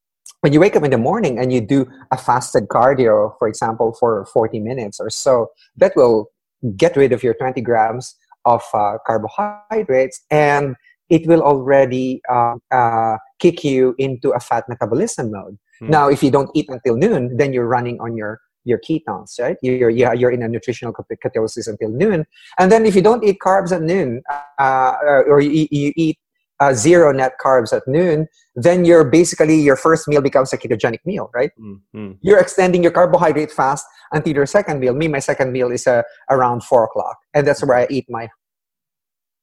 S1: when you wake up in the morning and you do a fasted cardio, for example, for 40 minutes or so, that will get rid of your 20 grams of uh, carbohydrates and it will already um, uh, kick you into a fat metabolism mode.
S2: Hmm.
S1: Now, if you don't eat until noon, then you're running on your your ketones, right? You're yeah, you're in a nutritional ket- ketosis until noon, and then if you don't eat carbs at noon, uh, or you, eat- you eat uh, zero net carbs at noon, then you're basically your first meal becomes a ketogenic meal, right?
S2: Mm, mm.
S1: You're extending your carbohydrate fast until your second meal. Me, my second meal is uh, around four o'clock, and that's where I eat my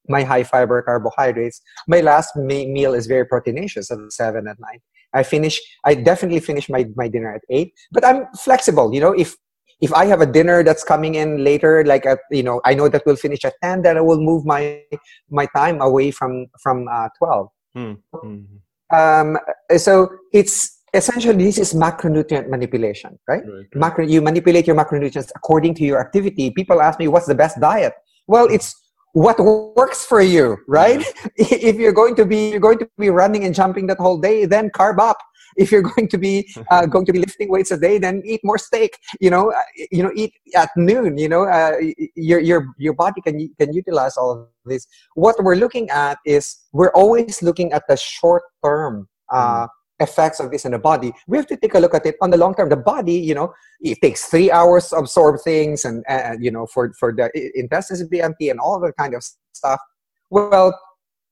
S1: my high fiber carbohydrates. My last meal is very proteinaceous at seven at night. I finish. I definitely finish my, my dinner at eight, but I'm flexible. You know, if if I have a dinner that's coming in later, like at, you know, I know that we'll finish at ten, then I will move my my time away from from uh, twelve. Mm-hmm. Um, so it's essentially this is macronutrient manipulation, right? right, right? Macro, you manipulate your macronutrients according to your activity. People ask me, "What's the best diet?" Well, it's what works for you, right? if you're going to be you're going to be running and jumping that whole day, then carb up. If you're going to be uh, going to be lifting weights a day, then eat more steak. You know, uh, you know, eat at noon. You know, uh, your your your body can can utilize all of this. What we're looking at is we're always looking at the short term. Uh, mm effects of this in the body we have to take a look at it on the long term the body you know it takes three hours to absorb things and, and you know for for the intestines to be empty and all that kind of stuff well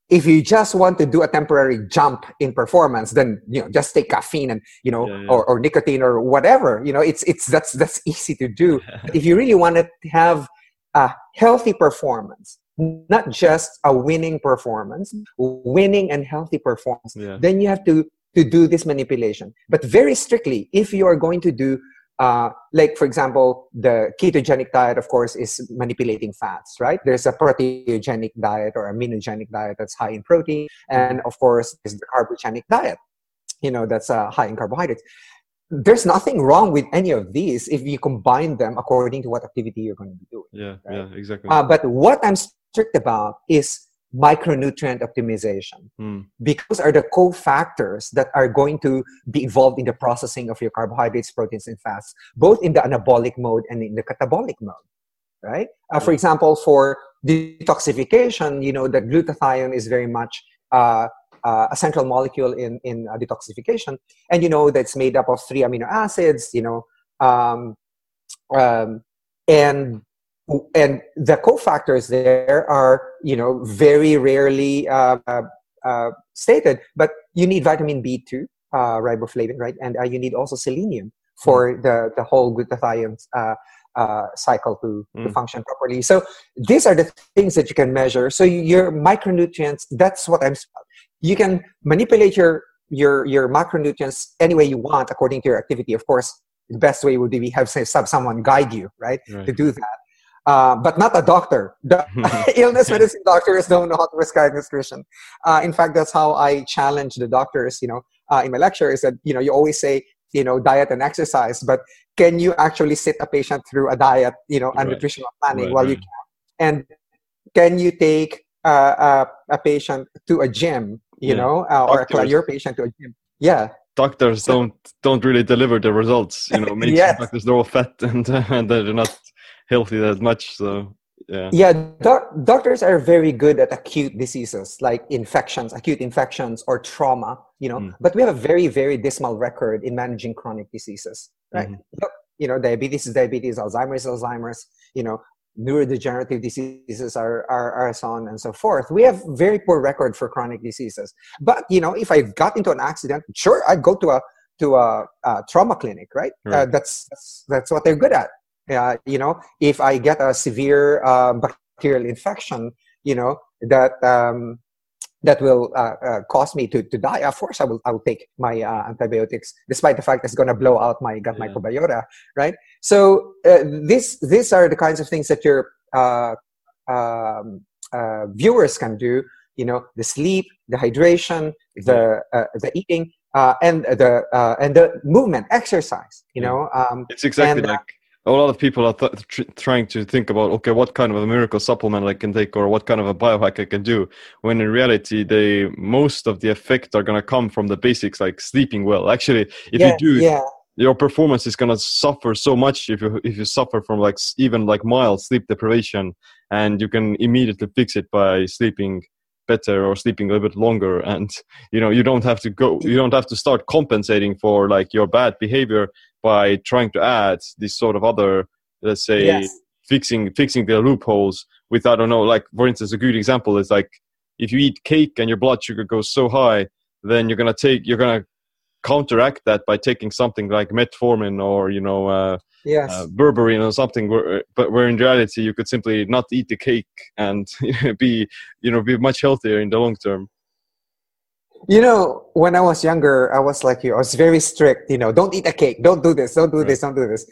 S1: if you just want to do a temporary jump in performance then you know just take caffeine and you know yeah, yeah. Or, or nicotine or whatever you know it's it's that's that's easy to do if you really want to have a healthy performance not just a winning performance winning and healthy performance yeah. then you have to to do this manipulation. But very strictly, if you are going to do, uh, like for example, the ketogenic diet, of course, is manipulating fats, right? There's a proteogenic diet or aminogenic diet that's high in protein, and of course, is the carbogenic diet, you know, that's uh, high in carbohydrates. There's nothing wrong with any of these if you combine them according to what activity you're going to be doing.
S2: Yeah, right? yeah, exactly.
S1: Uh, but what I'm strict about is micronutrient optimization. Mm. because are the cofactors that are going to be involved in the processing of your carbohydrates proteins and fats both in the anabolic mode and in the catabolic mode right? Uh, for example for detoxification you know the glutathione is very much uh, uh, a central molecule in in uh, detoxification. And you know that's made up of three amino acids you know um, um, and and the cofactors there are you know very rarely uh, uh, uh, stated but you need vitamin b2 uh, riboflavin right and uh, you need also selenium for mm. the the whole glutathione uh, cycle to, mm. to function properly so these are the things that you can measure so your micronutrients that's what i'm you can manipulate your your your macronutrients any way you want according to your activity of course the best way would be have say someone guide you right, right. to do that uh, but not a doctor. The illness medicine doctors don't know how to prescribe nutrition. Uh, in fact, that's how I challenge the doctors. You know, uh, in my lecture is that you know you always say you know diet and exercise, but can you actually sit a patient through a diet, you know, and right. nutritional planning right, while right. you can? And can you take a, a, patient to a gym, you yeah. know, uh, or a, your patient to a gym? Yeah,
S2: doctors don't don't really deliver the results. You know, makes yes. doctors they're all fat and, and they're not healthy that much. So yeah,
S1: yeah. Doc- doctors are very good at acute diseases like infections, acute infections, or trauma. You know, mm. but we have a very very dismal record in managing chronic diseases. Right. Mm-hmm. You know, diabetes is diabetes, Alzheimer's is Alzheimer's. You know, neurodegenerative diseases are, are, are so on and so forth. We have very poor record for chronic diseases. But you know, if I got into an accident, sure, I'd go to a to a, a trauma clinic, right? Right. Uh, that's, that's that's what they're good at uh, you know if i get a severe uh, bacterial infection you know that um, that will uh, uh, cause me to, to die of course i will i will take my uh, antibiotics despite the fact it's going to blow out my gut yeah. microbiota right? So uh, this these are the kinds of things that your um, viewers can do you know the sleep the hydration the the eating and the and the movement exercise you know um,
S2: it's exactly and, like a lot of people are th- tr- trying to think about okay what kind of a miracle supplement i can take or what kind of a biohack i can do when in reality they most of the effect are going to come from the basics like sleeping well actually if yeah, you do yeah. your performance is going to suffer so much if you if you suffer from like even like mild sleep deprivation and you can immediately fix it by sleeping better or sleeping a little bit longer and you know you don't have to go you don't have to start compensating for like your bad behavior by trying to add this sort of other let's say yes. fixing fixing the loopholes with i don't know like for instance a good example is like if you eat cake and your blood sugar goes so high then you're gonna take you're gonna counteract that by taking something like metformin or you know uh,
S1: yes.
S2: uh, berberine or something where, but where in reality you could simply not eat the cake and be you know be much healthier in the long term
S1: you know when i was younger i was like you i was very strict you know don't eat a cake don't do this don't do
S2: Right.
S1: this don't do this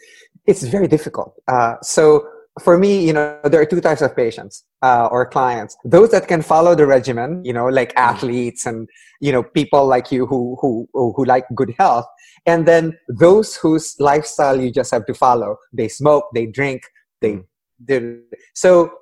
S1: it's very difficult uh, so for me you know there are two types of patients uh, or clients. Those that can follow the regimen you know like athletes and you know people like you who who who like good health. And then those whose lifestyle you just have to follow. They smoke they drink they do. So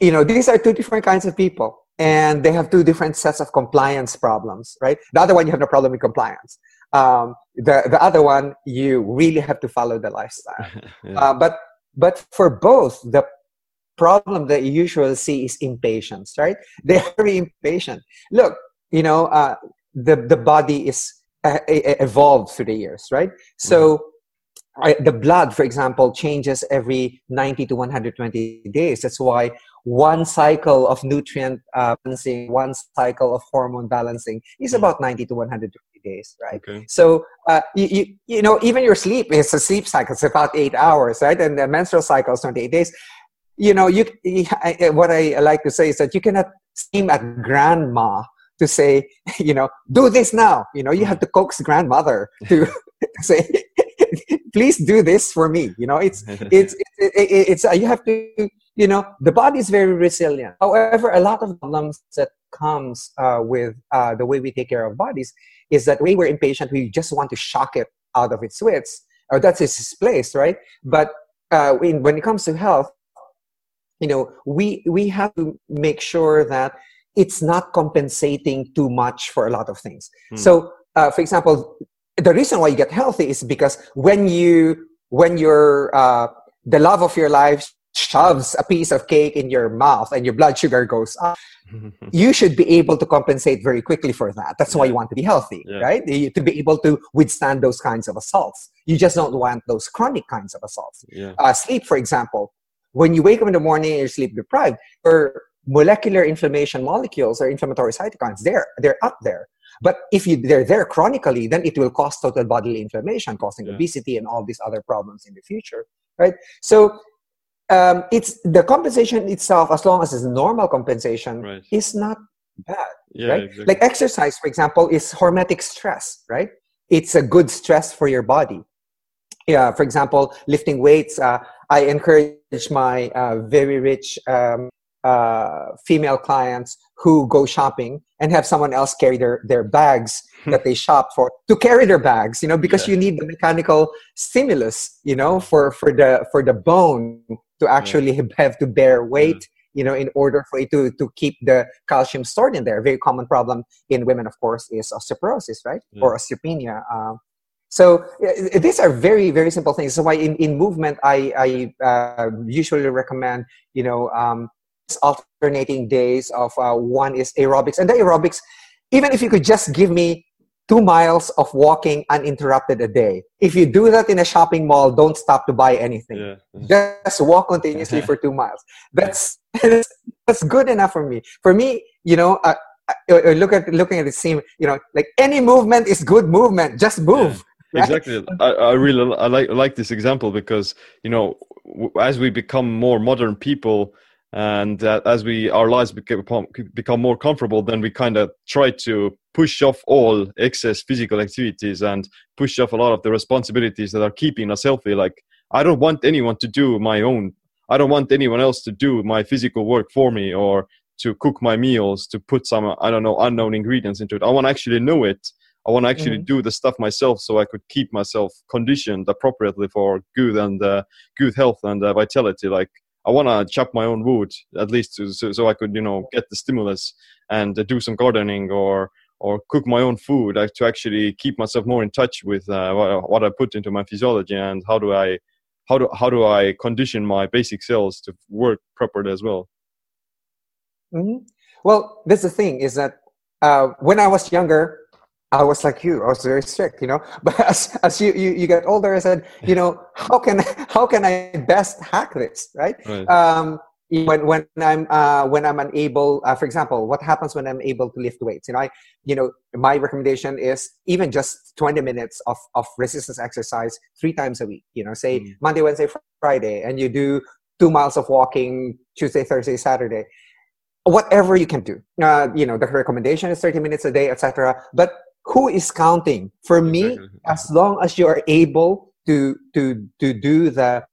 S1: you know these are two different kinds of people. And they have two different sets of compliance problems right? The other one you have no problem with compliance. Um, the, the other one you really have to follow the lifestyle.
S2: Yeah.
S1: uh, but but for both the problem that you usually see is impatience right? They're very impatient. Look you know uh, the the body is uh, evolved through the years right? So I, the blood for example changes every 90 to 120 days. That's why one cycle of nutrient uh, balancing one cycle of hormone balancing is
S2: Mm.
S1: about 90 to 120 days right
S2: okay
S1: so uh, you, you you know even your sleep is a sleep cycle. It's about eight hours, right? And the menstrual cycle is twenty eight days. You know, you I, I- what I like to say is that you cannot scream at grandma to say, you know, do this now. You know, you have to coax grandmother to say, please do this for me. You know, it's it's it, it, it's uh, you have to you know the body is very resilient. However a lot of problems that comes uh, with uh, the way we take care of bodies is that when we're impatient we just want to shock it out of its wits. Or that's its place right? But uh, when, when it comes to health you know we we have to make sure that it's not compensating too much for a lot of things.
S2: Hmm.
S1: so uh, for example the reason why you get healthy is because when you when you're uh, the love of your life shoves a piece of cake in your mouth and your blood sugar goes up you should be able to compensate very quickly for that that's why you want to be healthy
S2: Yeah.
S1: right You- to be able to withstand those kinds of assaults you just don't want those chronic kinds of assaults
S2: yeah
S1: uh, sleep, for example, when you wake up in the morning and you're sleep deprived, your molecular inflammation molecules or inflammatory cytokines, they're, they're up there. But if you, they're there chronically, then it will cause total bodily inflammation, causing
S2: Yeah.
S1: obesity and all these other problems in the future, right? So um, it's the compensation itself, as long as it's normal compensation,
S2: right
S1: is not bad
S2: yeah
S1: right?
S2: exactly.
S1: Like exercise, for example, is hormetic stress, right? It's a good stress for your body. Yeah, for example, lifting weights. Uh, I encourage my uh, very rich um, uh, female clients who go shopping and have someone else carry their, their bags that they shop for to carry their bags, you know, because
S2: Yeah.
S1: you need the mechanical stimulus, you know, for, for the for the bone to actually have to bear weight you know, in order for it to, to keep the calcium stored in there. A very common problem in women, of course, is osteoporosis, right?
S2: Yeah.
S1: Or osteopenia. Um, so uh, these are very, very simple things. So why in, in movement, I, I uh, usually recommend, you know, um, alternating days of uh, one is aerobics. And the aerobics, even if you could just give me two miles of walking uninterrupted a day. If you do that in a shopping mall, don't stop to buy anything.
S2: Yeah.
S1: Just walk continuously for two miles. That's that's good enough for me. For me you know uh, uh, uh, look at looking at the scene you know like any movement is good movement. Just move. Right?
S2: exactly. I, I really I like I like this example because you know as we become more modern people and uh, as we our lives become become more comfortable then we kind of try to push off all excess physical activities and push off a lot of the responsibilities that are keeping us healthy like i don't want anyone to do my own i don't want anyone else to do my physical work for me or to cook my meals to put some i don't know unknown ingredients into it i want to actually know it I want to actually
S1: Mhm.
S2: do the stuff myself so I could keep myself conditioned appropriately for good and uh, good health and uh, vitality. Like I want to chop my own wood at least so, so I could you know get the stimulus and uh, do some gardening or or cook my own food uh, to actually keep myself more in touch with uh, what, what I put into my physiology and how do I how do how do I condition my basic cells to work properly as well.
S1: Mhm. Well, that's the thing is that uh, when I was younger, I was like you. I was very strict, you know. But as, as you, you you get older, I said, you know, how can how can I best hack this, right?
S2: Right.
S1: Um, when when I'm uh, when I'm unable, uh, for example, what happens when I'm able to lift weights? You know, I you know my recommendation is even just 20 minutes of of resistance exercise three times a week. You know, say mm. Monday, Wednesday, Friday, and you do two miles of walking Tuesday, Thursday, Saturday. Whatever you can do. Uh, you know, the recommendation is 30 minutes a day, etc. But who is counting? For me, as long as you are able to to to do the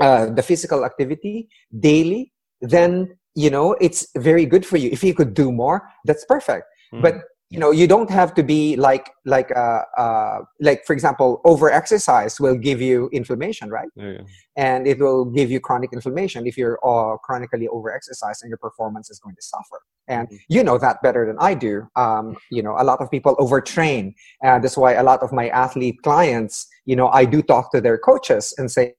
S1: uh, the physical activity daily, then you know it's very good for you. If you could do more, that's perfect. Mm. But you know you don't have to be like like uh, uh like for example over exercise will give you inflammation right yeah. and it will give you chronic inflammation if you're uh, chronically over exercised and your performance is going to suffer and mm-hmm. you know that better than i do um, you know a lot of people overtrain and that's why a lot of my athlete clients you know i do talk to their coaches and say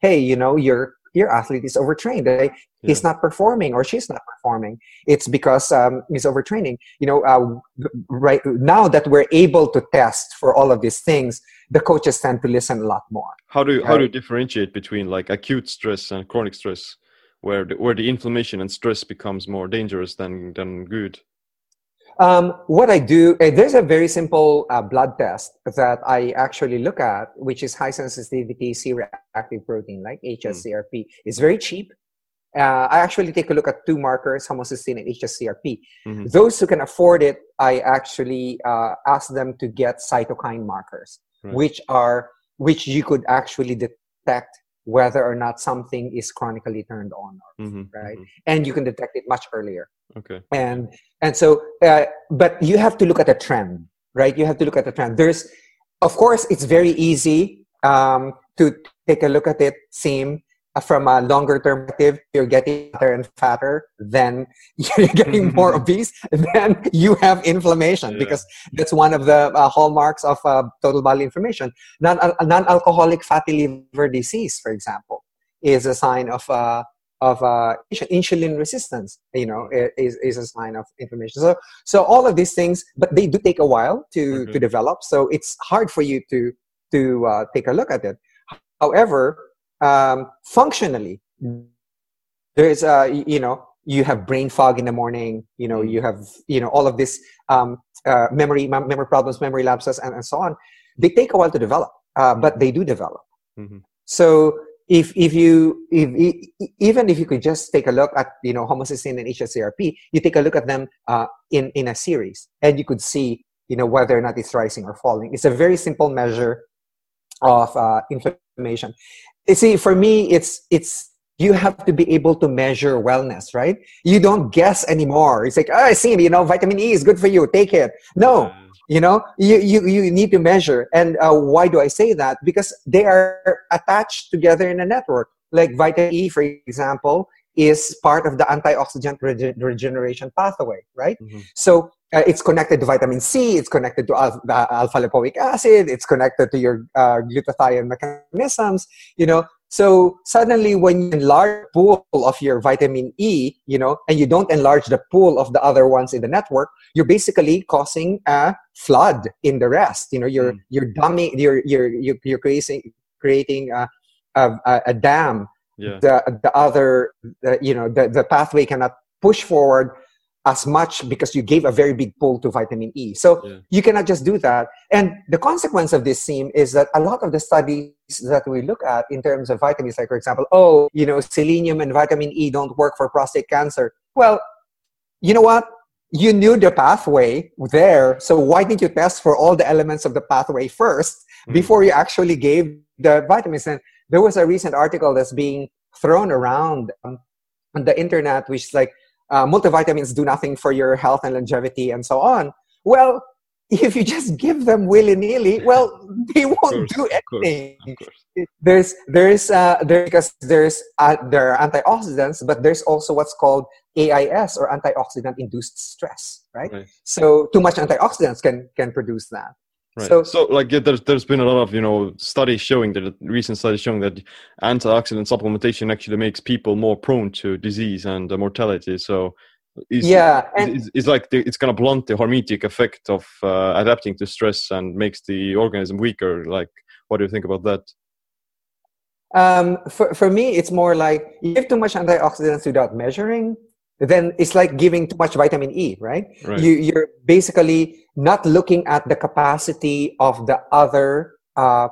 S1: hey you know you're your athlete is overtrained. They, yeah. He's not performing or she's not performing. It's because um, he's overtraining. You know, uh, right now that we're able to test for all of these things, the coaches tend to listen a lot more.
S2: How do you, right? how do you differentiate between like acute stress and chronic stress, where the, where the inflammation and stress becomes more dangerous than than good?
S1: Um, what I do, uh, there's a very simple uh, blood test that I actually look at, which is high sensitivity C-reactive protein, like HSCRP. Mm. It's very cheap. Uh, I actually take a look at two markers, homocysteine and HSCRP. Mm-hmm. Those who can afford it, I actually uh, ask them to get cytokine markers, right. which are which you could actually detect whether or not something is chronically turned on, mm-hmm. right? Mm-hmm. And you can detect it much earlier.
S2: Okay.
S1: And and so, uh, but you have to look at the trend, right? You have to look at the trend. There's, of course, it's very easy um, to take a look at it. Seem from a longer term perspective, you're getting fatter and fatter, then you're getting more obese, then you have inflammation yeah. because that's one of the uh, hallmarks of uh, total body inflammation. Non alcoholic fatty liver disease, for example, is a sign of uh, of uh, insulin resistance you know is, is a sign of inflammation so so all of these things but they do take a while to mm-hmm. to develop so it's hard for you to to uh, take a look at it however um, functionally there's uh you know you have brain fog in the morning you know you have you know all of this um, uh, memory memory problems memory lapses and, and so on they take a while to develop uh, but they do develop mm-hmm. so if if you if even if you could just take a look at you know homocysteine and HSCRP, you take a look at them uh, in in a series, and you could see you know whether or not it's rising or falling. It's a very simple measure of uh, inflammation. You see, for me, it's it's you have to be able to measure wellness, right? You don't guess anymore. It's like, oh, I see, you know, vitamin E is good for you. Take it. No, you know you you, you need to measure and uh, why do i say that because they are attached together in a network like vitamin e for example is part of the antioxidant rege- regeneration pathway right mm-hmm. so uh, it's connected to vitamin c it's connected to al- alpha lipoic acid it's connected to your uh, glutathione mechanisms you know so suddenly when you enlarge pool of your vitamin E, you know, and you don't enlarge the pool of the other ones in the network, you're basically causing a flood in the rest. You know, you're mm. you're dumbing, you're you're you're, you're creating creating a, a, a dam. Yeah. The the other, the, you know, the the pathway cannot push forward as much because you gave a very big pull to vitamin E. So yeah. you cannot just do that. And the consequence of this seem is that a lot of the studies that we look at in terms of vitamins, like for example, oh, you know, selenium and vitamin E don't work for prostate cancer. Well, you know what? You knew the pathway there, so why didn't you test for all the elements of the pathway 1st mm-hmm. before you actually gave the vitamins? And there was a recent article that's being thrown around on the internet, which is like, uh, multivitamins do nothing for your health and longevity and so on. Well, if you just give them willy nilly, well, they won't course, do anything. Of course, of course. There's there's uh, there because there's uh, there are antioxidants, but there's also what's called AIS or antioxidant induced stress, right? right? So too much antioxidants can can produce that.
S2: Right. So, so like there's there's been a lot of you know studies showing that recent studies showing that antioxidant supplementation actually makes people more prone to disease and uh, mortality. So
S1: it's, yeah,
S2: and it's, it's like the, it's gonna blunt the hormetic effect of uh, adapting to stress and makes the organism weaker. Like, what do you think about that?
S1: Um, for, for me, it's more like you give too much antioxidants without measuring, then it's like giving too much vitamin E, right?
S2: Right.
S1: You, you're basically not looking at the capacity of the other. Uh,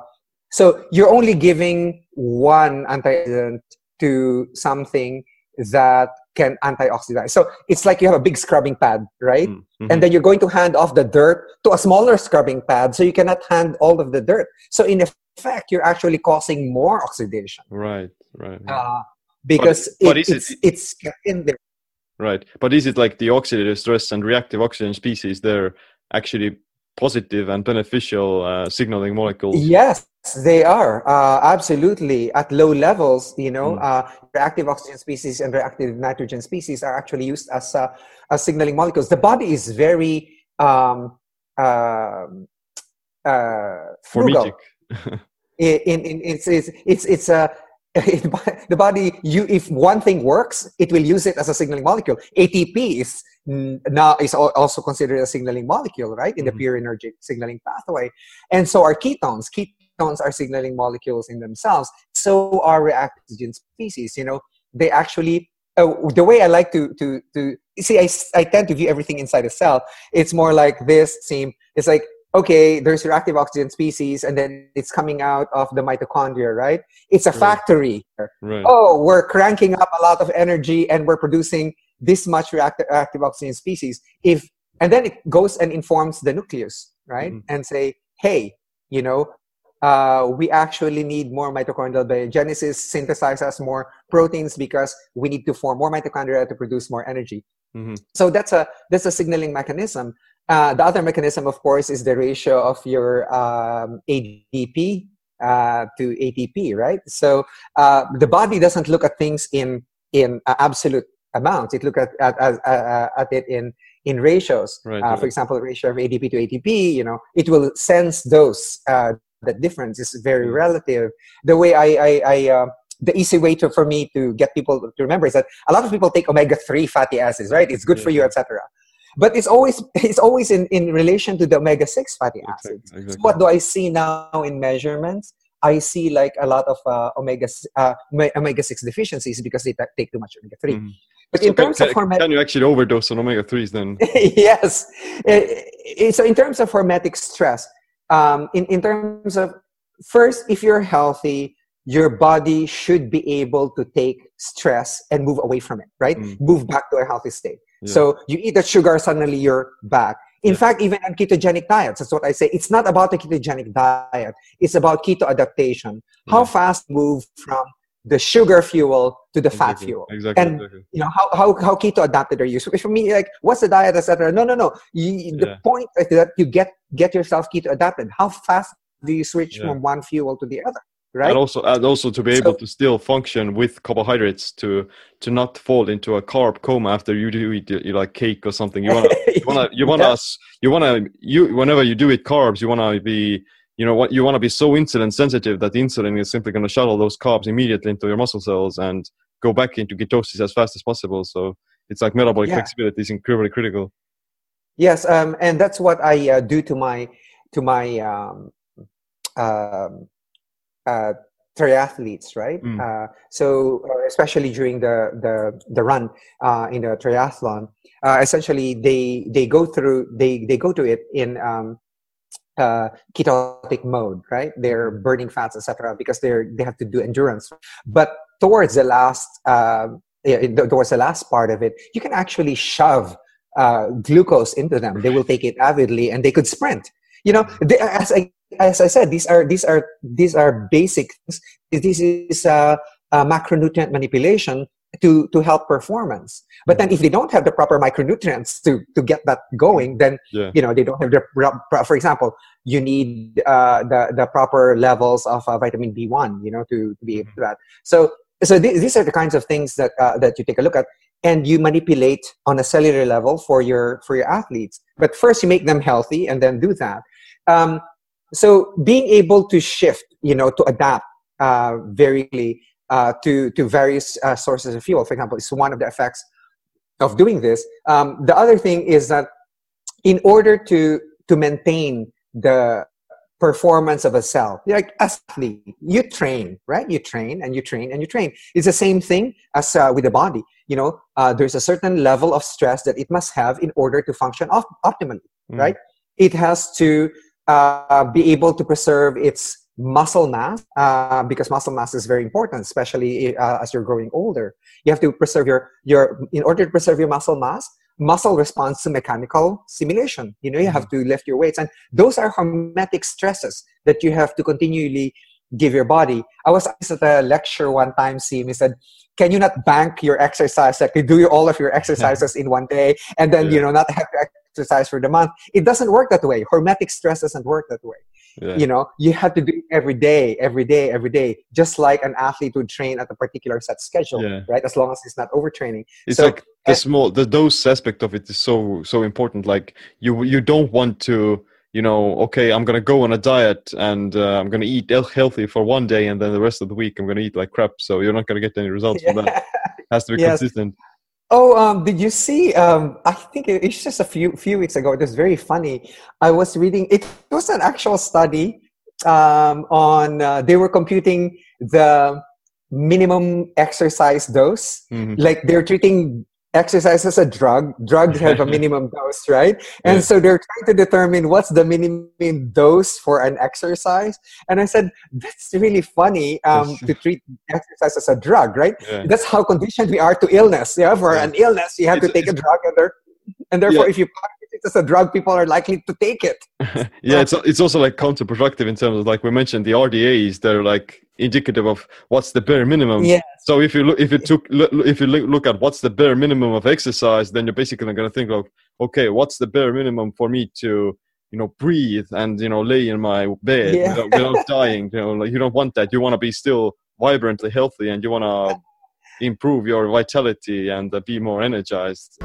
S1: so you're only giving one antioxidant to something that can antioxidize. So it's like you have a big scrubbing pad, right?
S2: Mm-hmm.
S1: And then you're going to hand off the dirt to a smaller scrubbing pad, so you cannot hand all of the dirt. So in effect, you're actually causing more oxidation
S2: right, right,
S1: uh, because
S2: but
S1: it,
S2: is it-
S1: it's, it's in there.
S2: Right. But is it like the oxidative stress and reactive oxygen species? They're actually positive and beneficial uh, signaling molecules.
S1: Yes, they are uh, absolutely at low levels. You know,
S2: Mm.
S1: uh, reactive oxygen species and reactive nitrogen species are actually used as uh, as signaling molecules. The body is very um, um uh, frugal. In, in, in it's it's it's, it's a the body you if one thing works it will use it as a signaling molecule. Atp is now is also considered a signaling molecule right? In
S2: Mhm.
S1: the purinergic signaling pathway. And so are ketones. Ketones are signaling molecules in themselves. So are reactive species you know? They actually uh, the way i like to to to see I, I tend to view everything inside a cell. It's more like this seem it's like okay there's reactive oxygen species and then it's coming out of the mitochondria right it's a
S2: Right.
S1: factory
S2: right.
S1: oh we're cranking up a lot of energy and we're producing this much reactive, reactive oxygen species if and then it goes and informs the nucleus right
S2: Mhm.
S1: and say hey you know uh, we actually need more mitochondrial biogenesis synthesize us more proteins because we need to form more mitochondria to produce more energy
S2: Mhm.
S1: so that's a that's a signaling mechanism uh, the other mechanism of course is the ratio of your um, adp uh, to atp right? So uh, the body doesn't look at things in in uh, absolute amounts. It look at at, at, uh, at it in in ratios.
S2: Right,
S1: uh,
S2: right.
S1: for example ratio of adp to atp you know it will sense those uh, the difference. Is very
S2: Mm.
S1: relative. The way i i, I uh, the easy way to for me to get people to remember is that a lot of people take omega-3 fatty acids right? It's good for you etc but it's always it's always in, in relation to the omega-6 fatty acids
S2: Exactly, exactly.
S1: so what do i see now in measurements i see like a lot of uh, omega uh, omega-6 deficiencies because they ta- take too much omega-3
S2: Mhm.
S1: but
S2: So
S1: in terms
S2: can,
S1: of
S2: can you actually overdose on omega threes then?
S1: yes. Eh, eh, So in terms of hormetic stress, um, in, in terms of first, if you're healthy, your body should be able to take stress and move away from it, right?
S2: Mm.
S1: Move back to a healthy state.
S2: Yeah.
S1: So you eat that sugar, suddenly you're back. In
S2: Yeah.
S1: fact, even on ketogenic diets, that's what I say. It's not about the ketogenic diet. It's about keto adaptation. How fast move from the sugar fuel to the fat fuel
S2: Exactly.
S1: And-
S2: exactly.
S1: you know how, how, how keto adapted are you so for me like what's the diet etc no no no you, the
S2: Yeah.
S1: point is that you get get yourself keto adapted how fast do you switch
S2: Yeah.
S1: from one fuel to the other right
S2: And also, and also to be able
S1: So-
S2: to still function with carbohydrates to to not fall into a carb coma after you do eat you like cake or something. You wanna you wanna you wanna you wanna you whenever you do eat carbs, you wanna be you know what you wanna be so insulin sensitive that the insulin is simply gonna shuttle those carbs immediately into your muscle cells and go back into ketosis as fast as possible. So it's like metabolic
S1: Yeah.
S2: flexibility is incredibly critical.
S1: yes um, and that's what i uh, do to my to my um, um, uh, triathletes right?
S2: Mm.
S1: uh, so uh, especially during the the, the run uh, in the triathlon uh, essentially they they go through they they go to it in um, uh, ketotic mode right? They're burning fats etc because they're they have to do endurance. But towards the last uh, towards the last part of it you can actually shove uh, glucose into them. They will take it avidly and they could sprint. You know they, as i as i said these are these are these are basic things. This is uh, uh, macronutrient manipulation to to help performance. But then if they don't have the proper micronutrients to to get that going then
S2: Yeah.
S1: you know they don't have the for example you need uh, the the proper levels of uh, vitamin b1 you know to, to be able to do that so so th- these are the kinds of things that uh, that you take a look at. And you manipulate on a cellular level for your for your athletes. But first you make them healthy and then do that. Um, so being able to shift you know to adapt uh, very quickly, uh, to to various uh, sources of fuel for example is one of the effects of doing this um, the other thing is that in order to to maintain the performance of a cell. Like athlete, you train, right? You train and you train and you train. It's the same thing as uh, with the body. You know, uh, there's a certain level of stress that it must have in order to function op- optimally, mm. right? It has to uh, be able to preserve its muscle mass uh, because muscle mass is very important especially uh, as you're growing older you have to preserve your your in order to preserve your muscle mass muscle responds to mechanical stimulation. You know, you have mm-hmm. to lift your weights. And those are hormetic stresses that you have to continually give your body. I was at a lecture one time, Sim, he said, can you not bank your exercise? Like you do all of your exercises in one day and then, you know, not have to exercise for the month. It doesn't work that way. Hormetic stress doesn't work that way. Yeah. You know, you have to do it every day, every day, every day, just like an athlete would train at a particular set schedule, yeah. right? As long as he's not overtraining.
S2: It's so, like the small, the dose aspect of it is so so important. Like you you don't want to, you know, okay, I'm gonna go on a diet and uh, I'm gonna eat healthy for one day, and then the rest of the week I'm gonna eat like crap. So you're not gonna get any results yeah. from that. It has to be yes. consistent.
S1: Oh, um, did you see? Um, I think it's just a few few weeks ago. It was very funny. I was reading. It was an actual study um, on. Uh, they were computing the minimum exercise dose. Mm-hmm. Like they're treating exercise is a drug. Drugs have a minimum dose, right? And yeah. so they're trying to determine what's the minimum dose for an exercise. And I said, that's really funny um, to treat exercise as a drug, right? Yeah. That's how conditioned we are to illness. Yeah, for yeah. an illness, you have it's, to take a drug, and, there, and therefore, if you practice it as a drug, people are likely to take it.
S2: yeah, it's it's also like counterproductive in terms of like we mentioned the RDAs. They're like indicative of what's the bare minimum.
S1: Yeah.
S2: So if you look, if you took, if you look at what's the bare minimum of exercise, then you're basically going to think of, okay, what's the bare minimum for me to, you know, breathe and you know lay in my bed yeah. without, without dying. You know, like you don't want that. You want to be still vibrantly healthy, and you want to improve your vitality and uh, be more energized.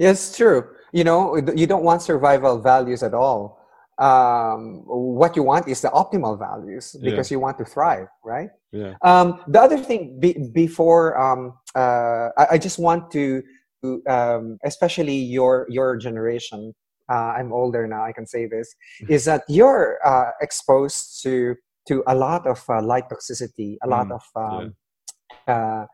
S1: Yes, true you know you don't want survival values at all um, what you want is the optimal values because yeah. you want to thrive right
S2: yeah.
S1: Um, the other thing be, before um, uh, I, I, just want to, um, especially your your generation uh, i'm older now i can say this is that you're uh, exposed to to a lot of uh, light toxicity a lot mm, of um, yeah. Uh,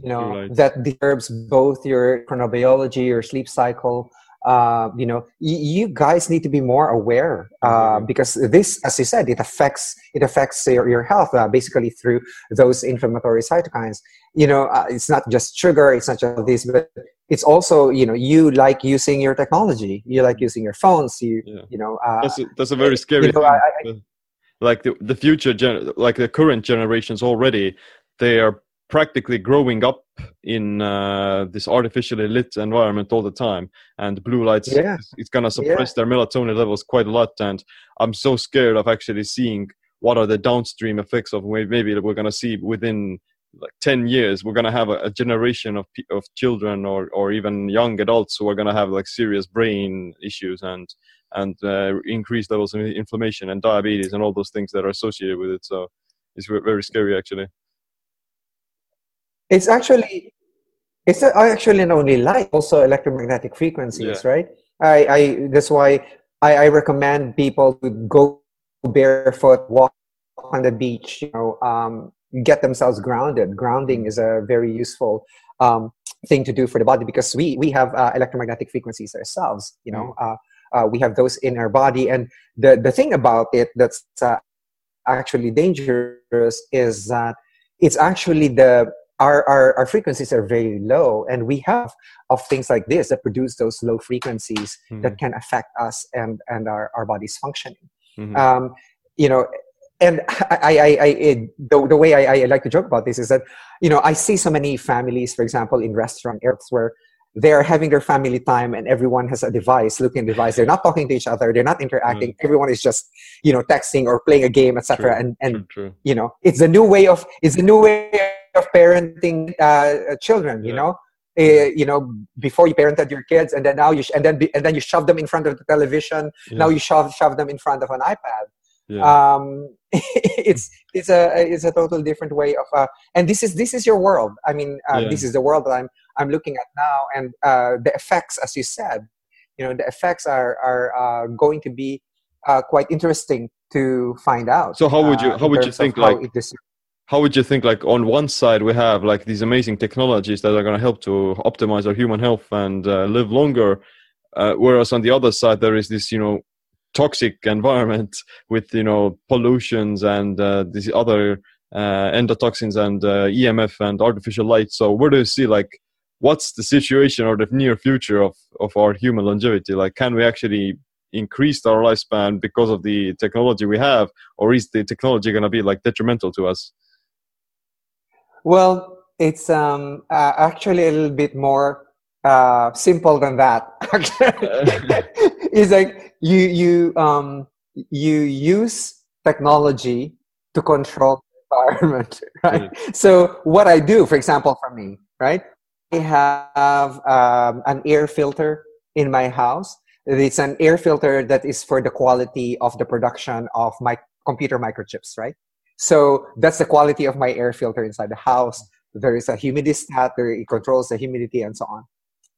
S1: you know that disturbs both your chronobiology your sleep cycle uh, you know y- you guys need to be more aware uh, mm-hmm. because this as you said it affects it affects your, your health uh, basically through those inflammatory cytokines you know uh, it's not just sugar it's not just this but it's also you know you like using your technology you like using your phones you yeah. you know
S2: uh, that's, a, that's a very scary you know, thing. I, I, like the, the future gen- like the current generations already they are practically growing up in uh, this artificially lit environment all the time. And blue lights yeah. it's going to suppress yeah. their melatonin levels quite a lot. And i'm so scared of actually seeing what are the downstream effects of maybe we're going to see within like 10 years. We're going to have a, a, generation of of children or or even young adults who are going to have like serious brain issues and and uh, increased levels of inflammation and diabetes and all those things that are associated with it. So it's very scary actually
S1: it's actually it's actually not only light, also electromagnetic frequencies, yeah. right? I, I that's why I, I recommend people to go barefoot, walk on the beach, you know, um, get themselves grounded. Grounding is a very useful um, thing to do for the body because we we have uh, electromagnetic frequencies ourselves. You know, mm. uh, uh, we have those in our body, and the the thing about it that's uh, actually dangerous is that it's actually the our, our, our frequencies are very low and we have of things like this that produce those low frequencies mm-hmm. that can affect us and, and our, our body's functioning mm-hmm. um, you know and I, I, I it, the, the way I, I like to joke about this is that you know I see so many families, for example, in restaurant areas where they're having their family time and everyone has a device, looking at device. They're not talking to each other. They're not interacting. Mm. Everyone is just you know texting or playing a game, etc. And and
S2: true, true.
S1: you know it's a new way of it's a new way of parenting uh, children you know uh, you know before you parented your kids and then now you sh- and then and then you shove them in front of the television yeah. now you shove shove them in front of an ipad yeah. um, it's it's a it's a total different way of uh, and this is this is your world i mean uh, yeah. this is the world that i'm i'm looking at now and uh, the effects as you said you know the effects are are uh, going to be uh, quite interesting to find out.
S2: So how would you
S1: uh,
S2: how would you think like how would you think like on one side we have like these amazing technologies that are going to help to optimize our human health and uh, live longer uh, whereas on the other side there is this you know toxic environment with you know pollutions and uh, these other uh, endotoxins and uh, emf and artificial light. So where do you see like what's the situation or the near future of of our human longevity? Like can we actually increase our lifespan because of the technology we have or is the technology going to be like detrimental to us
S1: Well, it's um, uh, actually a little bit more uh, simple than that. it's like you you um, you use technology to control the environment, right? So what I do, for example, for me, right? I have um, an air filter in my house. It's an air filter that is for the quality of the production of my computer microchips, right? So that's the quality of my air filter inside the house. There is a humidistat, there it controls the humidity and so on.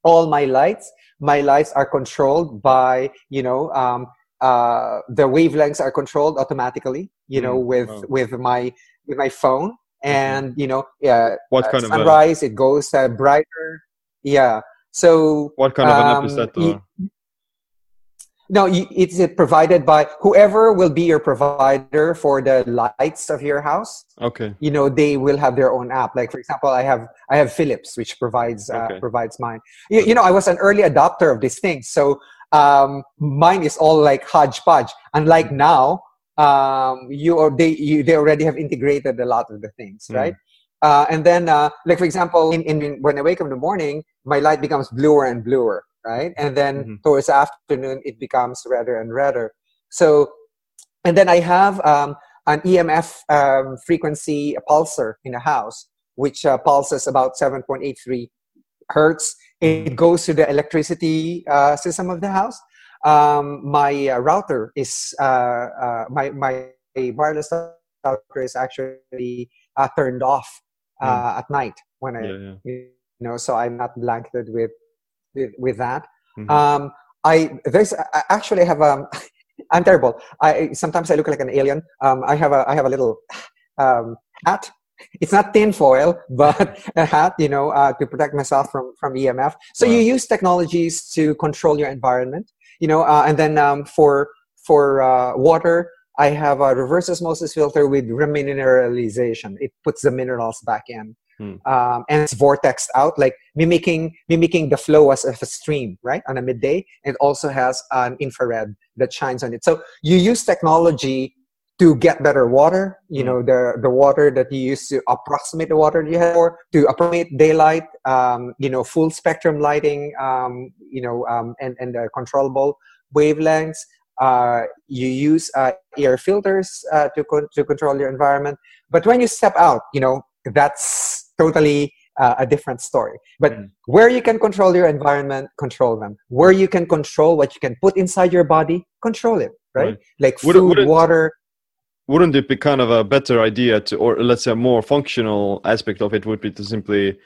S1: All my lights, my lights are controlled by, you know, um, uh, the wavelengths are controlled automatically, you know,
S2: Mm,
S1: with
S2: wow.
S1: with my with my phone, and you know, yeah,
S2: what
S1: uh,
S2: kind of a,
S1: sunrise it goes uh, brighter, yeah. So
S2: what kind of an app
S1: um,
S2: is that?
S1: No, it's uh, provided by whoever will be your provider for the lights of your house.
S2: okay
S1: You know, they will have their own app. Like for example, I have I have Philips, which provides uh,
S2: Okay.
S1: provides mine. You, you know, I was an early adopter of these things, so um, mine is all like hodgepodge. Unlike now, um, you or they you, they already have integrated a lot of the things,
S2: Mm.
S1: right? Uh, and then, uh, like for example, in, in when I wake up in the morning, my light becomes bluer and bluer, right? And then
S2: Mhm.
S1: towards the afternoon, it becomes redder and redder. So, and then I have um, an EMF um, frequency pulsar in the house, which uh, pulses about 7.83 hertz. It goes to the electricity uh, system of the house. Um, my uh, router is uh, uh, my my wireless router is actually uh, turned off uh, at night when I
S2: yeah yeah
S1: you know so i'm not blanketed with with, with that.
S2: Mhm.
S1: um i there's i actually have um i'm terrible. I sometimes i look like an alien. Um i have a i have a little um hat. It's not tin foil but a hat you know uh, to protect myself from from emf so
S2: Wow.
S1: you use technologies to control your environment you know uh, and then um, for for uh, water i have a reverse osmosis filter with remineralization. It puts the minerals back in
S2: Hmm.
S1: um, and it's vortexed out like mimicking mimicking the flow as of a stream right on a midday. It also has an infrared that shines on it. So you use technology to get better water. You
S2: Mm.
S1: know the the water that you use to approximate the water you have or to approximate daylight um, you know full spectrum lighting um, you know um, and and uh, controllable wavelengths. Uh, you use uh, air filters uh, to con- to control your environment. But when you step out you know that's totally uh, a different story but
S2: Mm.
S1: where you can control your environment control them where you can control what you can put inside your body control it right,
S2: Right.
S1: like
S2: Would it-
S1: food
S2: would it-
S1: water
S2: wouldn't it be kind of a better idea to or let's say a more functional aspect of it would be to simply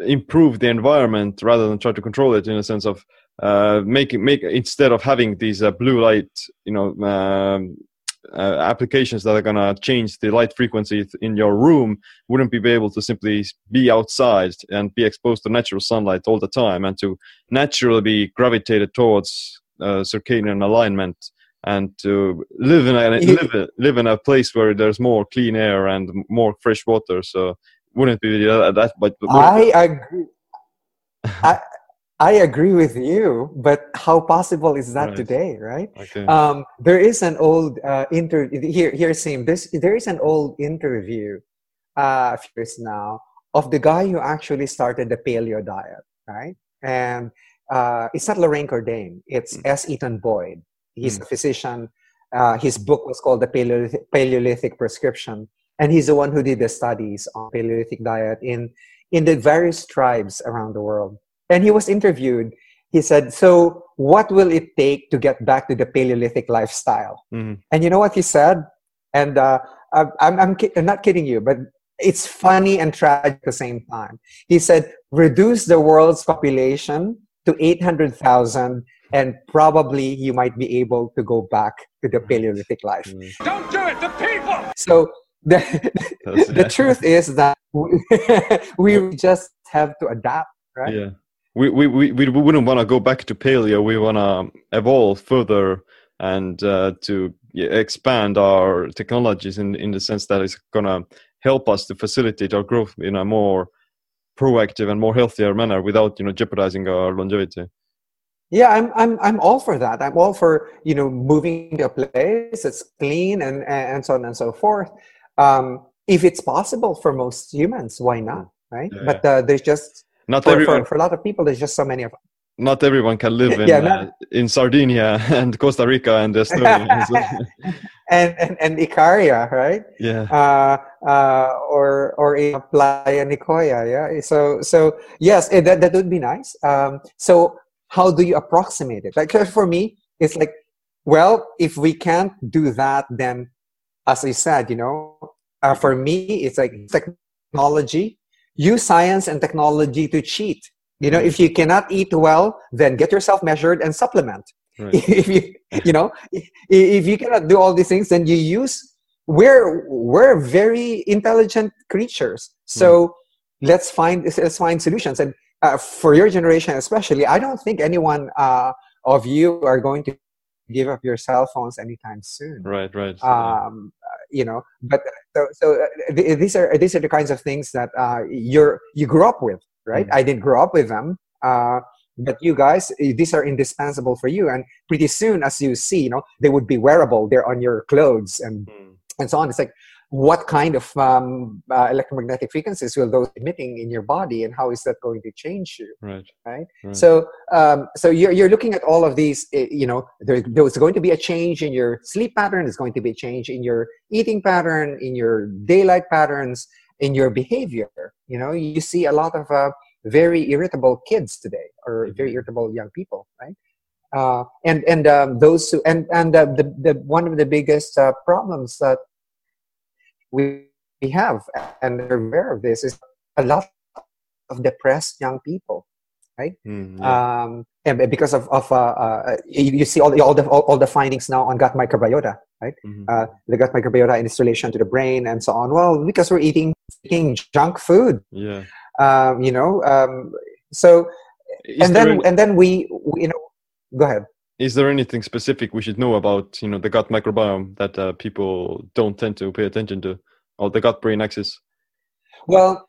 S2: improve the environment rather than try to control it in a sense of uh, making make instead of having these uh, blue light you know um, uh, applications that are going to change the light frequency in your room wouldn't be able to simply be outside and be exposed to natural sunlight all the time and to naturally be gravitated towards uh, circadian alignment and to live in a live, live in a place where there's more clean air and more fresh water so wouldn't it be that, that but but
S1: I agree. I, I agree with you, but how possible is that
S2: Right.
S1: today, right?
S2: okay
S1: Um, there is an old uh, inter here here Sim. This there is an old interview, uh, a few years now, of the guy who actually started the paleo diet, right? And uh, it's not Loren Cordain. It's S. Eaton Boyd. He's a physician. Uh, his book was called the Paleolithic, Paleolithic Prescription, and he's the one who did the studies on Paleolithic diet in in the various tribes around the world. And he was interviewed. He said, "So, what will it take to get back to the Paleolithic lifestyle?"
S2: Mhm.
S1: And you know what he said? And uh, I'm, I'm, I'm, ki- I'm not kidding you, but it's funny and tragic at the same time. He said, reduce the world's population to 800,000 and probably you might be able to go back to the Paleolithic life.
S2: Mm.
S5: Don't do it, the people!
S1: So the, the truth is that we, we just have to adapt, right?
S2: Yeah. We, we, we, we wouldn't want to go back to paleo. We want to evolve further and uh, to expand our technologies in, in the sense that it's going to help us to facilitate our growth in a more proactive and more healthier manner without you know jeopardizing our longevity.
S1: Yeah, I'm I'm I'm all for that. I'm all for you know moving to a place that's clean and and so on and so forth. Um, if it's possible for most humans, why not? Right?
S2: Yeah,
S1: but uh, there's just
S2: Not
S1: for,
S2: everyone,
S1: for, for a lot of people, there's just so many of them.
S2: not everyone can live in
S1: Yeah,
S2: uh, in Sardinia and Costa Rica and Estonia. So,
S1: and, and and Icaria, right?
S2: yeah,
S1: uh, uh, or or in Playa Nicoya. Yeah. So so yes, eh, that that would be nice. Um, so how do you approximate it? Like for me, it's like, well, if we can't do that, then as I said, you know, uh, for me, it's like technology. Use science and technology to cheat. You know, if you cannot eat well, then get yourself measured and supplement.
S2: Right.
S1: if you you know if you cannot do all these things then you use we're we're very intelligent creatures. So let's find let's find solutions. And uh, for your generation especially i don't think anyone uh, of you are going to give up your cell phones anytime soon
S2: right, right. yeah.
S1: um, uh, you know but so, so uh, th- these are these are the kinds of things that uh, you're you grew up with right
S2: Mm.
S1: i didn't grow up with them uh, but you guys these are indispensable for you and pretty soon as you see you know they would be wearable they're on your clothes and
S2: Mm.
S1: and so on it's like what kind of um, uh, electromagnetic frequencies will those emitting in your body and how is that going to change you
S2: right.
S1: right?
S2: Right.
S1: So, um, so you're, you're looking at all of these. eh, You know, there, there's going to be a change in your sleep pattern. There's going to be a change in your eating pattern, in your daylight patterns, in your behavior. You know, you see a lot of uh, very irritable kids today, or very irritable young people, right? Uh, and and um, those who and and uh, the the one of the biggest uh, problems that we we have, and they're aware of this, is a lot of depressed young people
S2: Mm, yeah.
S1: um, and because of, of uh, uh, you, you see all the, all the all, all the findings now on gut microbiota, right?
S2: Mhm.
S1: Uh, the gut microbiota and its relation to the brain and so on. Well, because we're eating, eating junk food,
S2: yeah.
S1: um, you know. Um, so
S2: Is
S1: and then
S2: any-
S1: and then we, we, you know, go ahead.
S2: Is there anything specific we should know about, you know, the gut microbiome that uh, people don't tend to pay attention to, or the gut-brain axis?
S1: Well,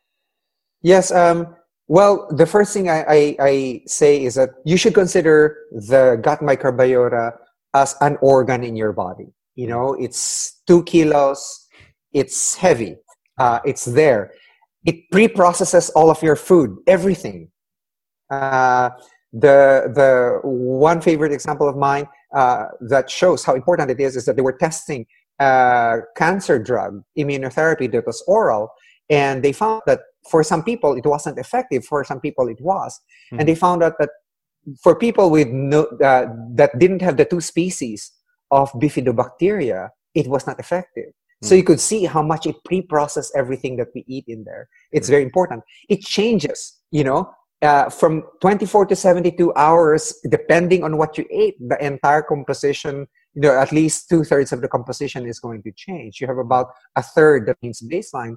S1: yes. Um, well, the first thing I, I, I say is that you should consider the gut microbiota as an organ in your body. You know, it's two kilos, it's heavy, uh, it's there. It pre processes all of your food, everything. Uh, the, the one favorite example of mine uh, that shows how important it is is that they were testing a cancer drug, immunotherapy that was oral, and they found that for some people it wasn't effective for some people it was.
S2: Mhm.
S1: and they found out that for people with no uh, that didn't have the two species of bifidobacteria it was not effective. So
S2: Mhm.
S1: you could see how much it pre-processed everything that we eat in there. It's very important. It changes you know uh, from 24 to 72 hours depending on what you ate the entire composition you know at least two-thirds of the composition is going to change you have about a third that means baseline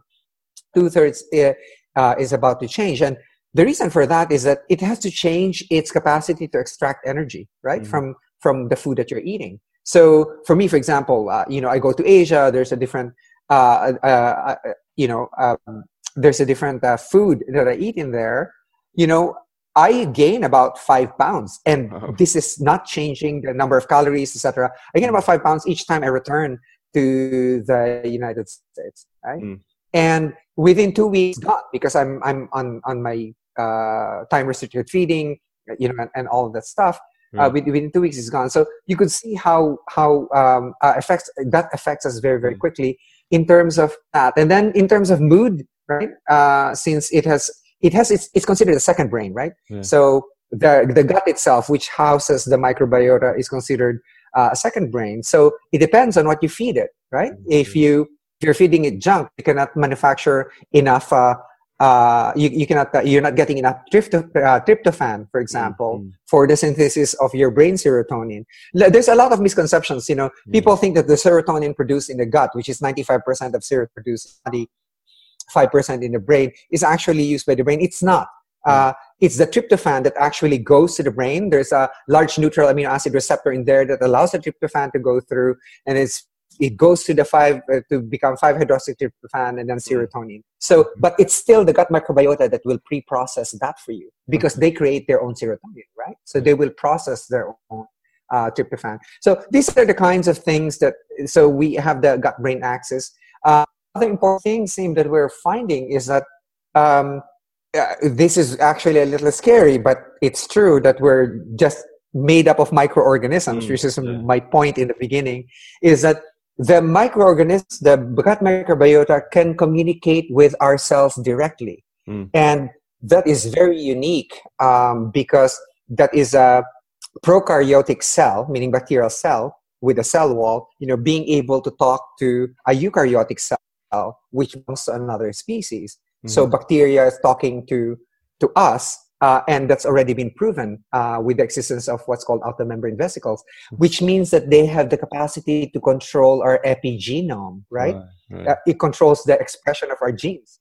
S1: two thirds uh, uh, is about to change. And the reason for that is that it has to change its capacity to extract energy, right,
S2: Mhm.
S1: from from the food that you're eating. So for me, for example, uh, you know, I go to Asia. There's a different, uh, uh, uh, you know, um, there's a different uh, food that I eat in there. You know, I gain about five pounds, and
S2: Wow.
S1: this is not changing the number of calories, etc. I gain about five pounds each time I return to the United States, right?
S2: Mm.
S1: And within two weeks, gone because I'm I'm on on my uh, time restricted feeding, you know, and, and all of that stuff. Uh, within, within two weeks, it's gone. So you could see how how um, uh, affects that affects us very very
S2: Mm.
S1: quickly in terms of that, and then in terms of mood, right? Uh, since it has it has it's, it's considered a second brain, right?
S2: Yeah.
S1: So the the gut itself, which houses the microbiota, is considered uh, a second brain. So it depends on what you feed it, right? If
S2: Mhm.
S1: you if you're feeding it junk, you cannot manufacture enough uh, uh, you, you cannot uh, you're not getting enough tryptophan, uh, tryptophan for example mm-hmm. for the synthesis of your brain serotonin there's a lot of misconceptions you know mm-hmm. people think that the serotonin produced in the gut which is 95% of serotonin produced 5% in the brain is actually used by the brain it's not uh, it's the tryptophan that actually goes to the brain. There's a large neutral amino acid receptor in there that allows the tryptophan to go through, and it's it goes to the five uh, to become five hydroxytryptophan and then mm-hmm. serotonin. So, mm-hmm. but it's still the gut microbiota that will pre-process that for you because they create their own serotonin, right? So they will process their own uh, tryptophan. So these are the kinds of things that. So we have the gut-brain axis. Uh, other important thing, Sim, that we're finding is that. Um, uh, this is actually a little scary, but it's true that we're just made up of microorganisms, mm, which is yeah. my point in the beginning, is that the microorganisms, the gut microbiota, can communicate with ourselves directly. Mm. And that is very unique um, because that is a prokaryotic cell, meaning bacterial cell with a cell wall, you know, being able to talk to a eukaryotic cell, which belongs to another species. Mm-hmm. So bacteria is talking to to us, uh, and that's already been proven uh, with the existence of what's called outer membrane vesicles, mm-hmm. which means that they have the capacity to control our epigenome. Right? right, right. Uh, it controls the expression of our genes.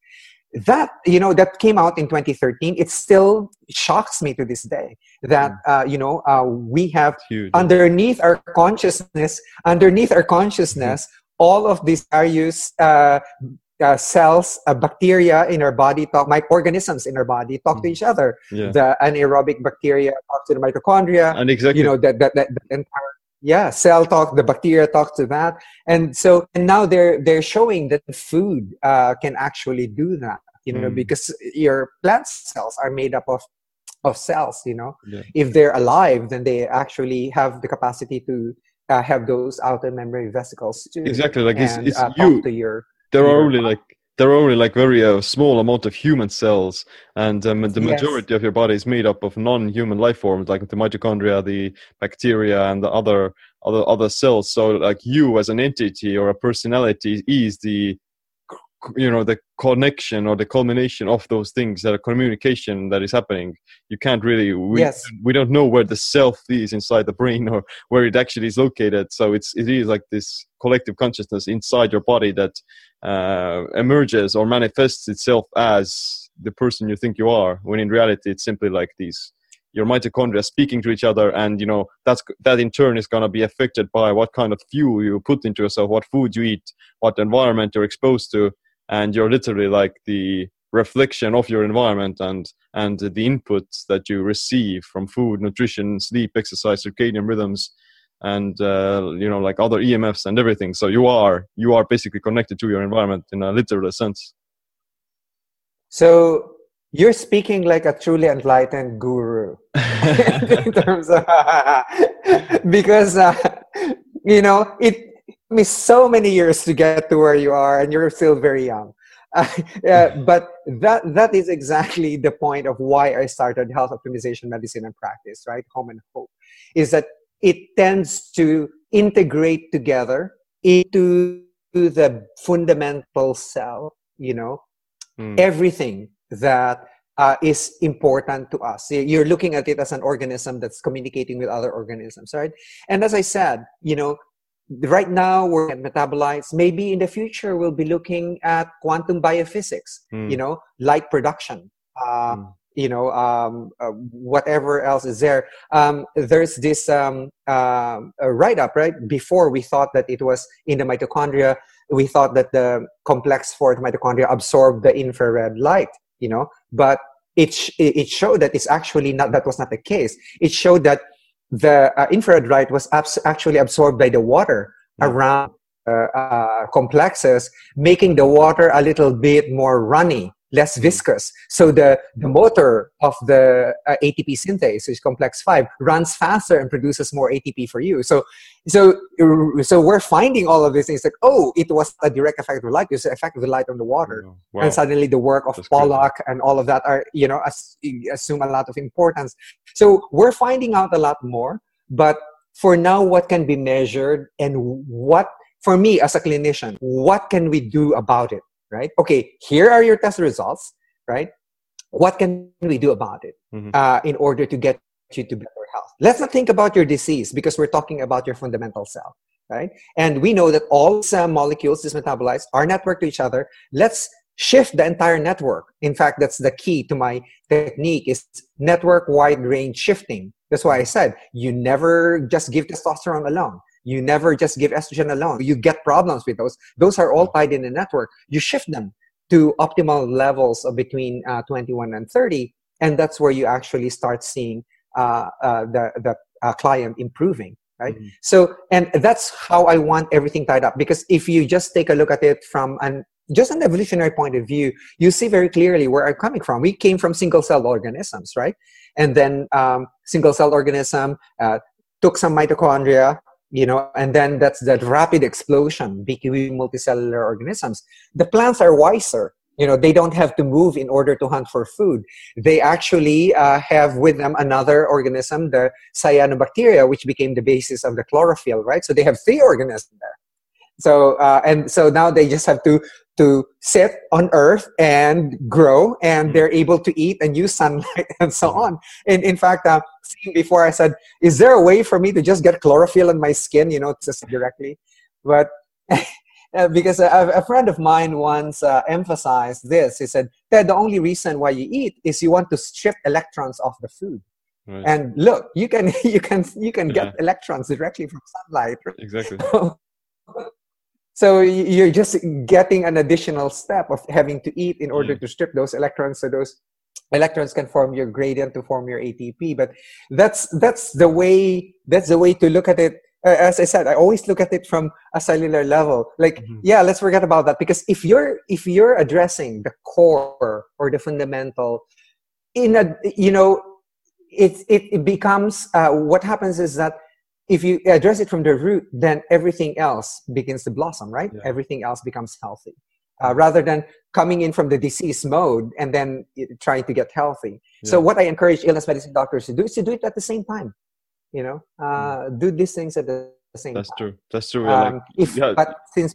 S1: That you know that came out in 2013. It still shocks me to this day that mm. uh, you know uh, we have underneath our consciousness, underneath our consciousness. All of these various uh, uh, cells, uh, bacteria in our body talk, microorganisms in our body talk mm. to each other. Yeah. The anaerobic bacteria talk to the mitochondria.
S2: And exactly,
S1: you know that that, that, that entire yeah cell talk. The bacteria talk to that, and so and now they're they're showing that food uh, can actually do that. You know, mm. because your plant cells are made up of of cells. You know, yeah. if they're alive, then they actually have the capacity to uh, have those outer membrane vesicles too.
S2: Exactly, like and, it's, it's uh, you.
S1: To your
S2: there are only like there are only like very uh, small amount of human cells and um, the majority yes. of your body is made up of non-human life forms like the mitochondria the bacteria and the other other other cells so like you as an entity or a personality is the you know the connection or the culmination of those things that a communication that is happening you can't really we,
S1: yes.
S2: we don't know where the self is inside the brain or where it actually is located so it's it is like this collective consciousness inside your body that uh, emerges or manifests itself as the person you think you are when in reality it's simply like these your mitochondria speaking to each other and you know that's that in turn is going to be affected by what kind of fuel you put into yourself what food you eat what environment you're exposed to and you're literally like the reflection of your environment and and the inputs that you receive from food nutrition sleep exercise circadian rhythms and uh, you know like other emfs and everything. So you are you are basically connected to your environment in a literal sense.
S1: So you're speaking like a truly enlightened guru. In terms of because uh, you know it me so many years to get to where you are and you're still very young. Uh, yeah, but that that is exactly the point of why i started health optimization medicine and practice right? Home and hope. Is that it tends to integrate together into the fundamental cell you know? Mm. everything that uh, is important to us. You're looking at it as an organism that's communicating with other organisms right? And as i said you know right now we're at metabolites. Maybe in the future we'll be looking at quantum biophysics mm. you know light production uh, mm. you know um, uh, whatever else is there. Um, there's this um, uh, write up right? Before we thought that it was in the mitochondria. We thought that the complex for the mitochondria absorbed the infrared light you know? But it, sh- it showed that it's actually not that was not the case. It showed that the uh, infrared light was abs- actually absorbed by the water mm. around uh, uh, complexes, making the water a little bit more runny less viscous. So the, the motor of the uh, ATP synthase, which is complex 5, runs faster and produces more ATP for you. So, so, so we're finding all of these things like, oh, it was a direct effect of light. It's the effect of the light on the water. Oh, wow. And suddenly the work of That's Pollack and all of that are, you know, as, assume a lot of importance. So we're finding out a lot more. But for now, what can be measured and what, for me as a clinician, what can we do about it? Right? Okay, here are your test results. right? What can we do about it
S2: Mhm.
S1: uh, in order to get you to better health? Let's not think about your disease because we're talking about your fundamental cell, right? And we know that all molecules, these metabolites, are networked to each other. Let's shift the entire network. In fact, that's the key to my technique is network wide range shifting. That's why I said you never just give testosterone alone. You never just give estrogen alone. You get problems with those. Those are all tied in a network. You shift them to optimal levels of between uh, 21 and 30, and that's where you actually start seeing uh, uh, the the uh, client improving. Right.
S2: Mhm.
S1: So, and that's how I want everything tied up. Because if you just take a look at it from an just an evolutionary point of view, you see very clearly where I'm coming from. We came from single-celled organisms, right? And then um, single-celled organism uh, took some mitochondria, you know, and then that's that rapid explosion between multicellular organisms. The plants are wiser. You know, they don't have to move in order to hunt for food. They actually uh, have with them another organism, the cyanobacteria, which became the basis of the chlorophyll, right? So they have three organisms there. So uh, and so now they just have to to sit on Earth and grow, and they're able to eat and use sunlight and so on. And in fact, uh, seeing before I said, "Is there a way for me to just get chlorophyll on my skin?" You know, just directly, but. uh, Because a, a friend of mine once uh, emphasized this. He said that the only reason why you eat is you want to strip electrons off the food.
S2: Right.
S1: And look, you can you can you can get electrons directly from sunlight.
S2: exactly.
S1: So you're just getting an additional step of having to eat in order to strip those electrons. So those electrons can form your gradient to form your atp but that's that's the way that's the way to look at it. Uh, as i said i always look at it from a cellular level. Like
S2: Mhm.
S1: yeah let's forget about that. Because if you're if you're addressing the core or the fundamental in a you know it it, it becomes uh, what happens is that if you address it from the root then everything else begins to blossom right
S2: Yeah.
S1: everything else becomes healthy uh, rather than coming in from the disease mode and then trying to get healthy so what i encourage illness medicine doctors to do is to do it at the same time you know uh, do these things at the same
S2: That's
S1: time
S2: true. That's true. yeah, like,
S1: um, if
S2: yeah.
S1: but since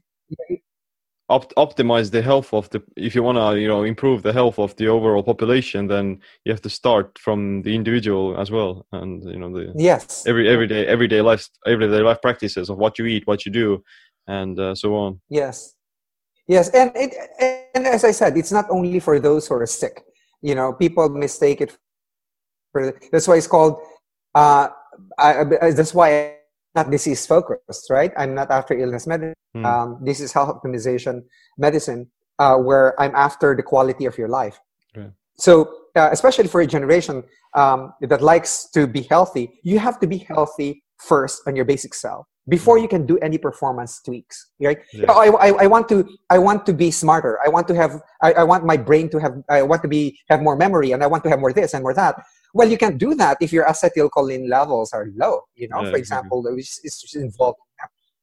S2: opt- optimize the health of the if you want to you know improve the health of the overall population then you have to start from the individual as well and you know the
S1: yes
S2: every everyday everyday life everyday life practices of what you eat what you do and uh, so on
S1: Yes, yes, and it and as I said, it's not only for those who are sick. You know, people mistake it for that's why it's called. Uh, I, that's why not disease focused, right? I'm not after illness medicine.
S2: Hmm.
S1: Um, this is health optimization medicine, uh, where I'm after the quality of your life. So, uh, especially for a generation um, that likes to be healthy, you have to be healthy first on your basic cell before you can do any performance tweaks right
S2: Yeah.
S1: Oh, I, I, I want to i want to be smarter i want to have I, I want my brain to have i want to be have more memory and i want to have more this and more that well you can do that if your acetylcholine levels are low you know
S2: Yeah,
S1: for example which is is involved in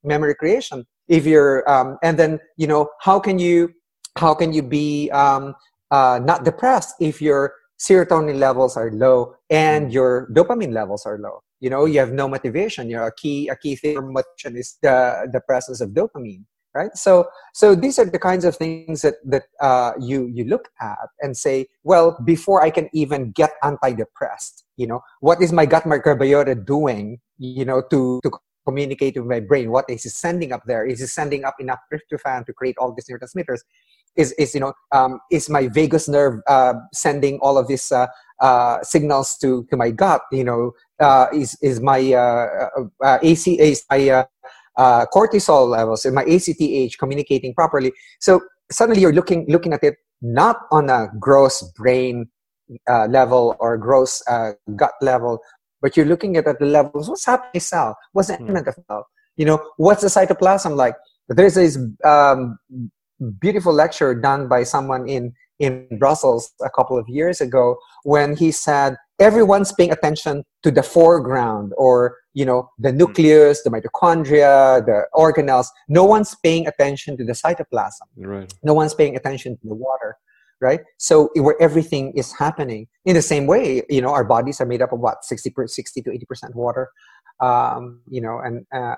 S1: memory creation. If you're um, and then you know how can you how can you be um, uh, not depressed if your serotonin levels are low and your dopamine levels are low? You know you have no motivation. You know a key a key thing for motivation is the the presence of dopamine right? So so these are the kinds of things that that uh, you you look at and say well before i can even get antidepressed you know what is my gut microbiota doing you know to to communicate with my brain? What is it sending up there? Is it sending up enough tryptophan to create all these neurotransmitters? Is is you know um, is my vagus nerve uh, sending all of these uh, uh, signals to to my gut? You know uh, is is my uh, uh, uh, AC is my uh, cortisol levels and my ACTH communicating properly. So suddenly you're looking looking at it not on a gross brain uh, level or gross uh, gut level, but you're looking at at the levels. What's happening in cell? What's the
S2: Hmm.
S1: element of cell? You know, what's the cytoplasm like? There's this um, beautiful lecture done by someone in in Brussels a couple of years ago when he said everyone's paying attention to the foreground or you know the nucleus the mitochondria the organelles. No one's paying attention to the cytoplasm.
S2: Right.
S1: No one's paying attention to the water right? So where everything is happening in the same way you know our bodies are made up of what 60 per, 60 to 80 percent water um, you know and uh,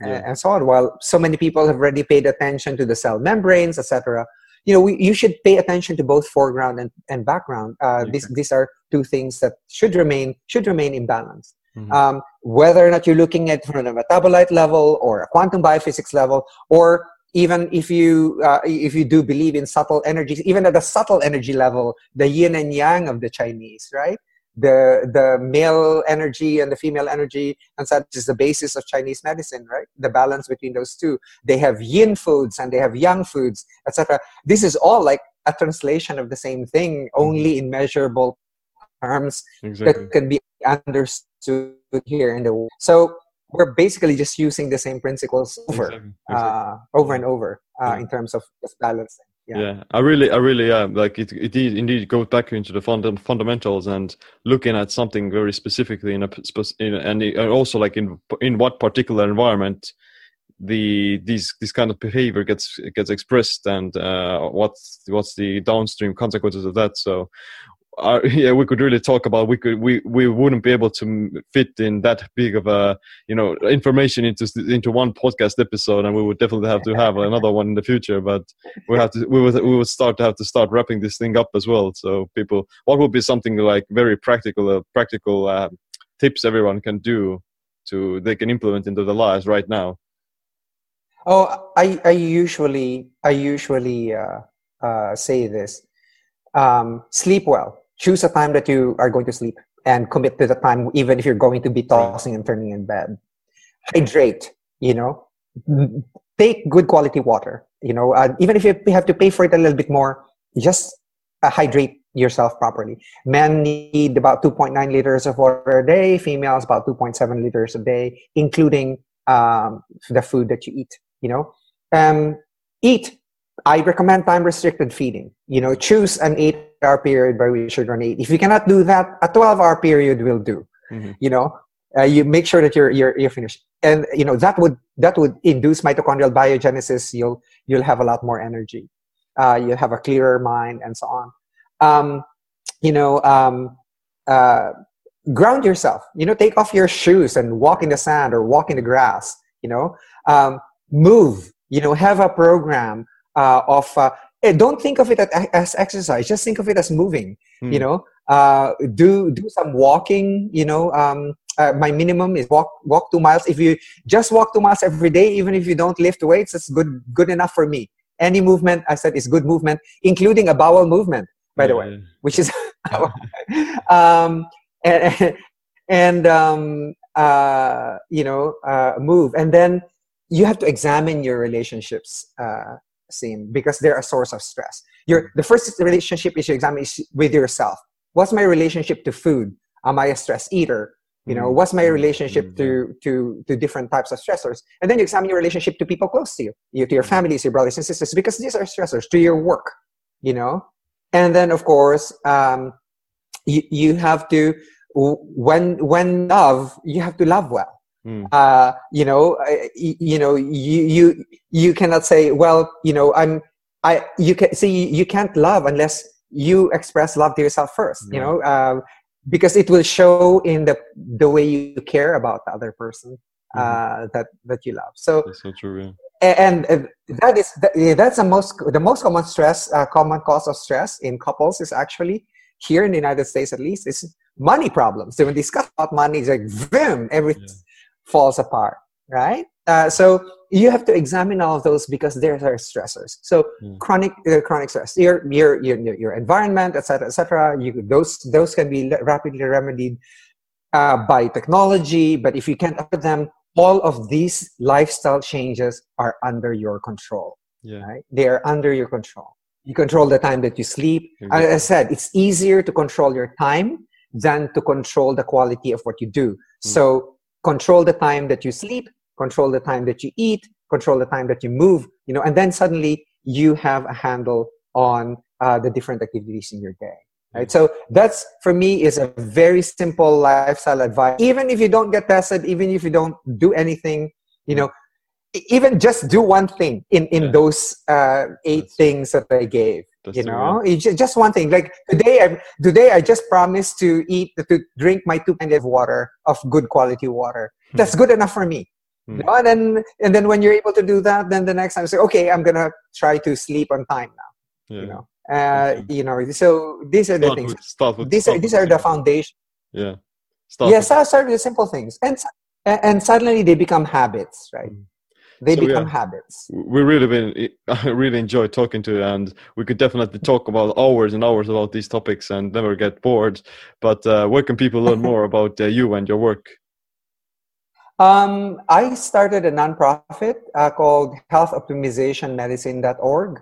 S2: Yeah.
S1: and so on. While so many people have already paid attention to the cell membranes etc you know we, you should pay attention to both foreground and, and background uh, okay. these, these are two things that should remain should remain in balance mm-hmm. um, whether or not you're looking at from a metabolite level or a quantum biophysics level or even if you uh, if you do believe in subtle energies even at the subtle energy level the yin and yang of the chinese right the the male energy and the female energy and such is the basis of chinese medicine right the balance between those two they have yin foods and they have yang foods etc this is all like a translation of the same thing only in measurable terms exactly. that can be understood here in the world so we're basically just using the same principles over exactly. Exactly. Uh, over and over uh, yeah. in terms of just balancing
S5: yeah. yeah. i really i really am like it, it indeed goes back into the fund- fundamentals and looking at something very specifically in a in, and also like in in what particular environment the these this kind of behavior gets gets expressed and uh, what's what's the downstream consequences of that so yeah, we could really talk about. We could we we wouldn't be able to fit in that big of a you know information into into one podcast episode, and we would definitely have to have another one in the future. But we have to we would we would start to have to start wrapping this thing up as well. So people, what would be something like very practical uh, practical uh, tips everyone can do to they can implement into their lives right now?
S1: Oh, I I usually I usually uh, uh, say this. Um, sleep well choose a time that you are going to sleep and commit to the time even if you're going to be tossing and turning in bed. Hydrate you know. Take good quality water you know. Uh, even if you have to pay for it a little bit more just uh, hydrate yourself properly. Men need about 2.9 liters of water a day. Females about 2.7 liters a day including um, the food that you eat you know. Um, eat i recommend time restricted feeding you know choose an eight hour period by which you're going to eat. If you cannot do that, a 12 hour period will do. Mm-hmm. You know, uh, you make sure that you're, you're, you're finished. And, you know, that would, that would induce mitochondrial biogenesis. You'll, you'll have a lot more energy. Uh, you'll have a clearer mind and so on. Um, you know, um, uh, ground yourself, you know, take off your shoes and walk in the sand or walk in the grass, you know, um, move, you know, have a program uh, of uh, don't think of it as exercise just think of it as moving mm. you know? Uh, do do some walking you know um, uh, my minimum is walk walk two miles. If you just walk two miles every day even if you don't lift weights it's good good enough for me. Any movement i said is good movement including a bowel movement by the way which is um, and, and um, uh, you know uh, move. And then you have to examine your relationships uh, same because they're a source of stress. Your the first relationship is you examine is with yourself. What's my relationship to food? Am I a stress eater? You know, mm-hmm. what's my mm-hmm. relationship mm-hmm. to to to different types of stressors? And then you examine your relationship to people close to you, you to your families, your brothers and sisters, because these are stressors to your work. You know, and then of course um, you you have to when when love you have to love well Mm. Uh, you know, you, you know, you, you, you cannot say, well, you know, I'm, I, you can see, you can't love unless you express love to yourself first, you know, um, because it will show in the, the way you care about the other person, mm. uh, that, that you love. So,
S5: that's so true. Yeah.
S1: And, and that is that's the most the most common stress uh, common cause of stress in couples is actually here in the United States at least is money problems. So when they discuss about money, it's like boom, everything yeah falls apart, right? Uh, so you have to examine all of those because there are stressors. So mm. chronic uh, chronic stress, your your your your environment, etc., etc. You those those can be rapidly remedied uh, by technology, but if you can't afford them, all of these lifestyle changes are under your control. Yeah. Right? They are under your control. You control the time that you sleep. Exactly. As I said, it's easier to control your time than to control the quality of what you do. Mm. So control the time that you sleep control the time that you eat control the time that you move you know and then suddenly you have a handle on uh, the different activities in your day right? So that's for me is a very simple lifestyle advice. Even if you don't get tested even if you don't do anything you know even just do one thing in in yeah. those uh, eight that's, things that i gave that's you know just one thing like today i today i just promised to eat to drink my two pints of water of good quality water hmm. that's good enough for me you know? and then and then when you're able to do that then the next time say okay i'm gonna try to sleep on time now
S5: Yeah.
S1: You know, uh,
S5: Okay.
S1: you know. So these are the things.
S5: with, start with,
S1: These
S5: start
S1: are these are the foundation.
S5: Yeah. Start
S1: Yes,
S5: with-
S1: I start with the simple things, and and and suddenly they become habits, right?
S5: Mm.
S1: They
S5: So,
S1: become
S5: yeah.
S1: habits.
S5: we really been I really enjoy talking to you and we could definitely talk about hours and hours about these topics and never get bored but uh, where can people learn more about uh, you and your work
S1: Um, I started a nonprofit uh, called healthoptimizationmedicine.org.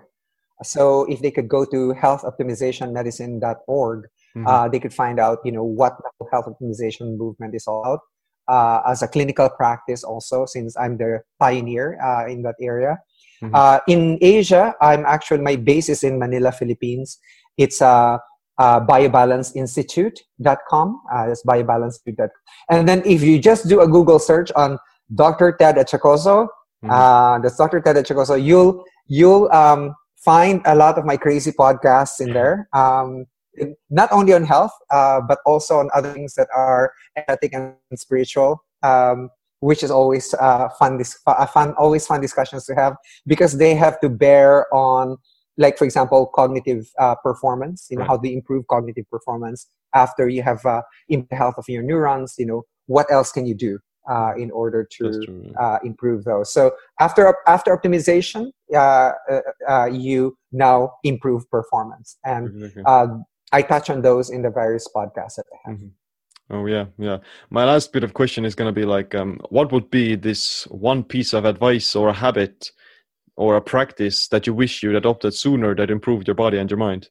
S1: So if they could go to healthoptimizationmedicine.org,
S5: Mhm.
S1: uh, they could find out, you know, what the health optimization movement is all about. Uh, as a clinical practice, also, since I'm the pioneer uh, in that area.
S5: Mhm.
S1: Uh, in Asia, I'm actually my base is in Manila, Philippines. It's uh, uh, biobalanceinstitute.com. Uh, that's biobalanceinstitute.com. And then if you just do a Google search on Dr. Ted Achacoso,
S5: Mhm.
S1: uh, that's Dr. Ted Achacoso, you'll you'll um, find a lot of my crazy podcasts in there. Um, not only on health, uh, but also on other things that are ethic and spiritual, um, which is always uh, fun, dis- uh, fun, always fun discussions to have because they have to bear on, like for example, cognitive uh, performance. You know
S5: Right.
S1: how to improve cognitive performance after you have uh, improved the health of your neurons. You know what else can you do uh, in order to
S5: true, yeah.
S1: uh, improve those. So after after optimization, uh, uh, uh, you now improve performance, and
S5: Exactly.
S1: I touch on those in the various podcasts that I have.
S5: Mhm. Oh yeah, yeah. My last bit of question is going to be like, um, what would be this one piece of advice or a habit or a practice that you wish you'd adopted sooner that improved your body and your mind?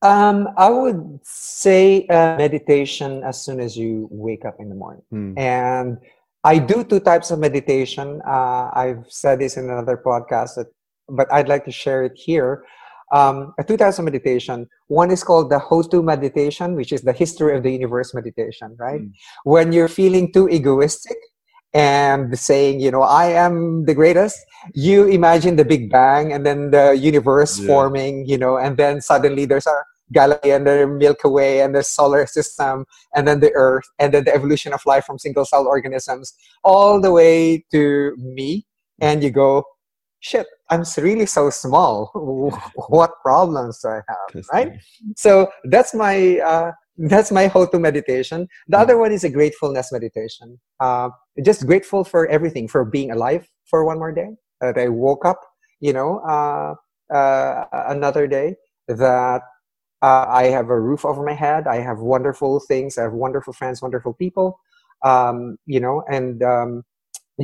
S1: Um, I would say uh, meditation as soon as you wake up in the morning.
S5: Hmm.
S1: And I do two types of meditation. Uh, I've said this in another podcast, that, but I'd like to share it here. Um, two types of meditation. One is called the Hotu meditation, which is the history of the universe meditation, right?
S5: Mm.
S1: When you're feeling too egoistic and saying, you know, I am the greatest, you imagine the Big Bang and then the universe
S5: Yeah.
S1: forming, you know, and then suddenly there's a galaxy and the Milky Way and the solar system and then the Earth and then the evolution of life from single cell organisms all the way to me. And you go, shit, I'm really so small. what problems do I have? Right? So that's my uh, that's my Hotu meditation. The other one is a gratefulness meditation. Uh, just grateful for everything, for being alive for one more day. That I woke up, you know, uh, uh, another day. That uh, I have a roof over my head. I have wonderful things. I have wonderful friends, wonderful people. Um, you know, and um,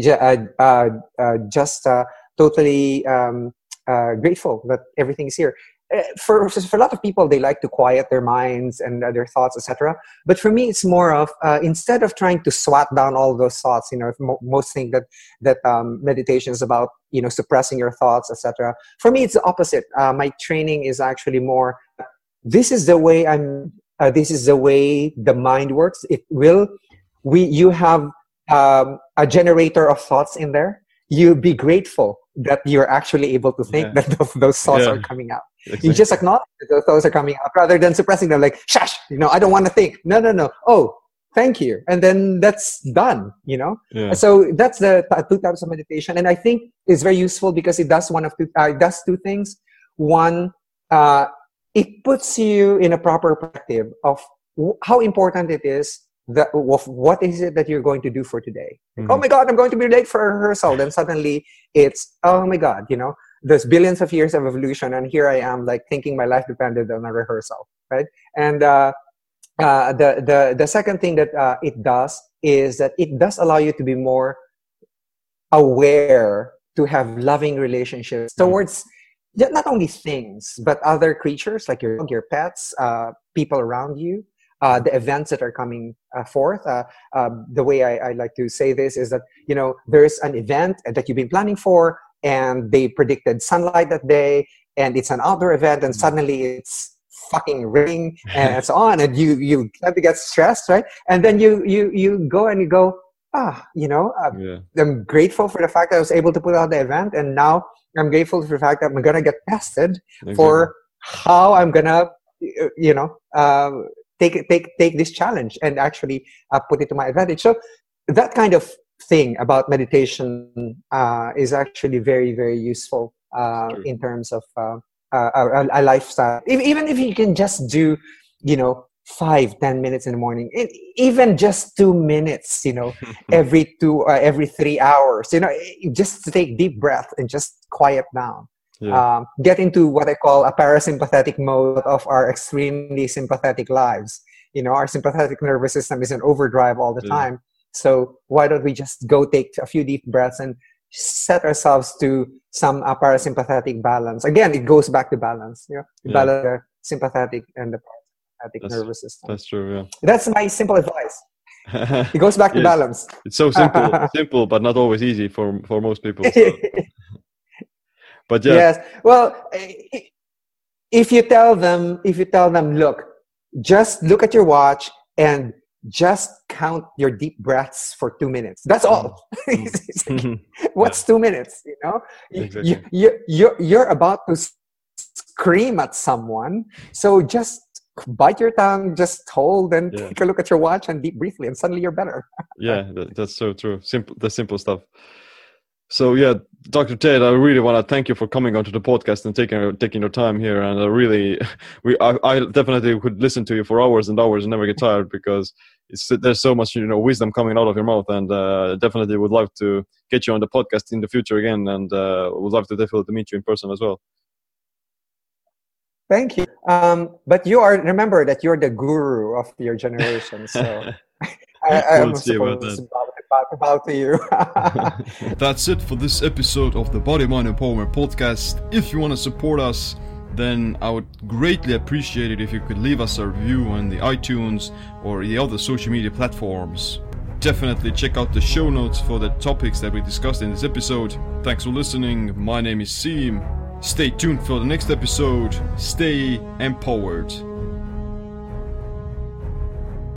S1: ju- uh, uh, uh, just uh, totally um, uh, grateful that everything is here. Uh, For, for a lot of people, they like to quiet their minds and uh, their thoughts, etc. But for me, it's more of uh, instead of trying to swat down all those thoughts. You know, mo- most think that that um, meditation is about you know suppressing your thoughts, etc. For me, it's the opposite. Uh, my training is actually more. This is the way I'm. This is the way the mind works. It will. We you have um, a generator of thoughts in there. You be grateful that you're actually able to think
S5: Yeah.
S1: that those, thoughts
S5: Yeah.
S1: are coming out. You just acknowledge that those thoughts are coming out rather than suppressing them like, shush, you know, I don't want to think. No, no, no. Oh, thank you. And then that's done, you know?
S5: yeah.
S1: So that's the two types of meditation. And I think it's very useful because it does one of two, uh, it does two things. One, uh, it puts you in a proper perspective of w- how important it is what is it that you're going to do for today. Like,
S5: Mhm.
S1: Oh my God, I'm going to be late for a rehearsal. Then suddenly it's, oh my God, you know, there's billions of years of evolution. And here I am like thinking my life depended on a rehearsal, right? And, uh, uh, the, the, the second thing that uh, it does is that it does allow you to be more aware to have loving relationships
S5: Mm.
S1: towards not only things but other creatures like your your pets, uh, people around you, uh, the events that are coming uh, forth. Uh, um, the way I, I like to say this is that you know there's an event that you've been planning for, and they predicted sunlight that day, and it's an outdoor event, and suddenly it's fucking raining and so on, and you you tend to get stressed, right? And then you you you go and you go ah you know uh,
S5: yeah.
S1: I'm grateful for the fact that I was able to put out the event, and now I'm grateful for the fact that I'm gonna get tested for how I'm gonna, uh, you know, um, take take take this challenge and actually uh, put it to my advantage. So that kind of thing about meditation uh, is actually very very useful uh, in terms of uh, uh, a, a lifestyle. If, even if you can just do, you know, five, ten minutes in the morning, e- even just two minutes, you know, every two, uh, every three hours, you know, just to take deep breath and just quiet down.
S2: Yeah.
S1: Um, get into what I call a parasympathetic mode of our extremely sympathetic lives. You know, our sympathetic nervous system is in overdrive all the
S2: Yeah.
S1: time. So why don't we just go take a few deep breaths and set ourselves to some uh, parasympathetic balance? Again, it goes back to balance. You know,
S2: Yeah.
S1: balance the sympathetic and the parasympathetic
S2: That's-
S1: nervous system.
S2: That's true. Yeah.
S1: That's my simple advice. It goes back to
S2: Yes.
S1: balance.
S2: it's so simple, simple, but not always easy for for most people. so- But yeah,
S1: Yes. Well, if you tell them, if you tell them, look, just look at your watch and just count your deep breaths for two minutes. That's all. Mm. Like, mm-hmm. What's two minutes? You know,
S2: Exactly.
S1: you, you, you're, you're about to scream at someone. So just bite your tongue, just hold and
S2: Yeah.
S1: take a look at your watch and deep briefly, and suddenly you're better.
S2: yeah, that, that's so true. Simple, the simple stuff. So yeah, Dr. Ted, I really want to thank you for coming onto the podcast and taking taking your time here. And I really, we, I, I definitely could listen to you for hours and hours and never get tired because it's there's so much you know wisdom coming out of your mouth. And uh, definitely would love to get you on the podcast in the future again. And uh, would love to definitely meet you in person as well.
S1: Thank you. Um, but you are remember that you're the guru of your generation. So I, I'm
S2: We'll see about
S1: supposed to to you.
S6: That's it for this episode of the Body Mind Empowerment Podcast. If you want to support us, then I would greatly appreciate it if you could leave us a review on the iTunes or the other social media platforms. Definitely check out the show notes for the topics that we discussed in this episode. Thanks for listening. My name is Sim. Stay tuned for the next episode. Stay empowered.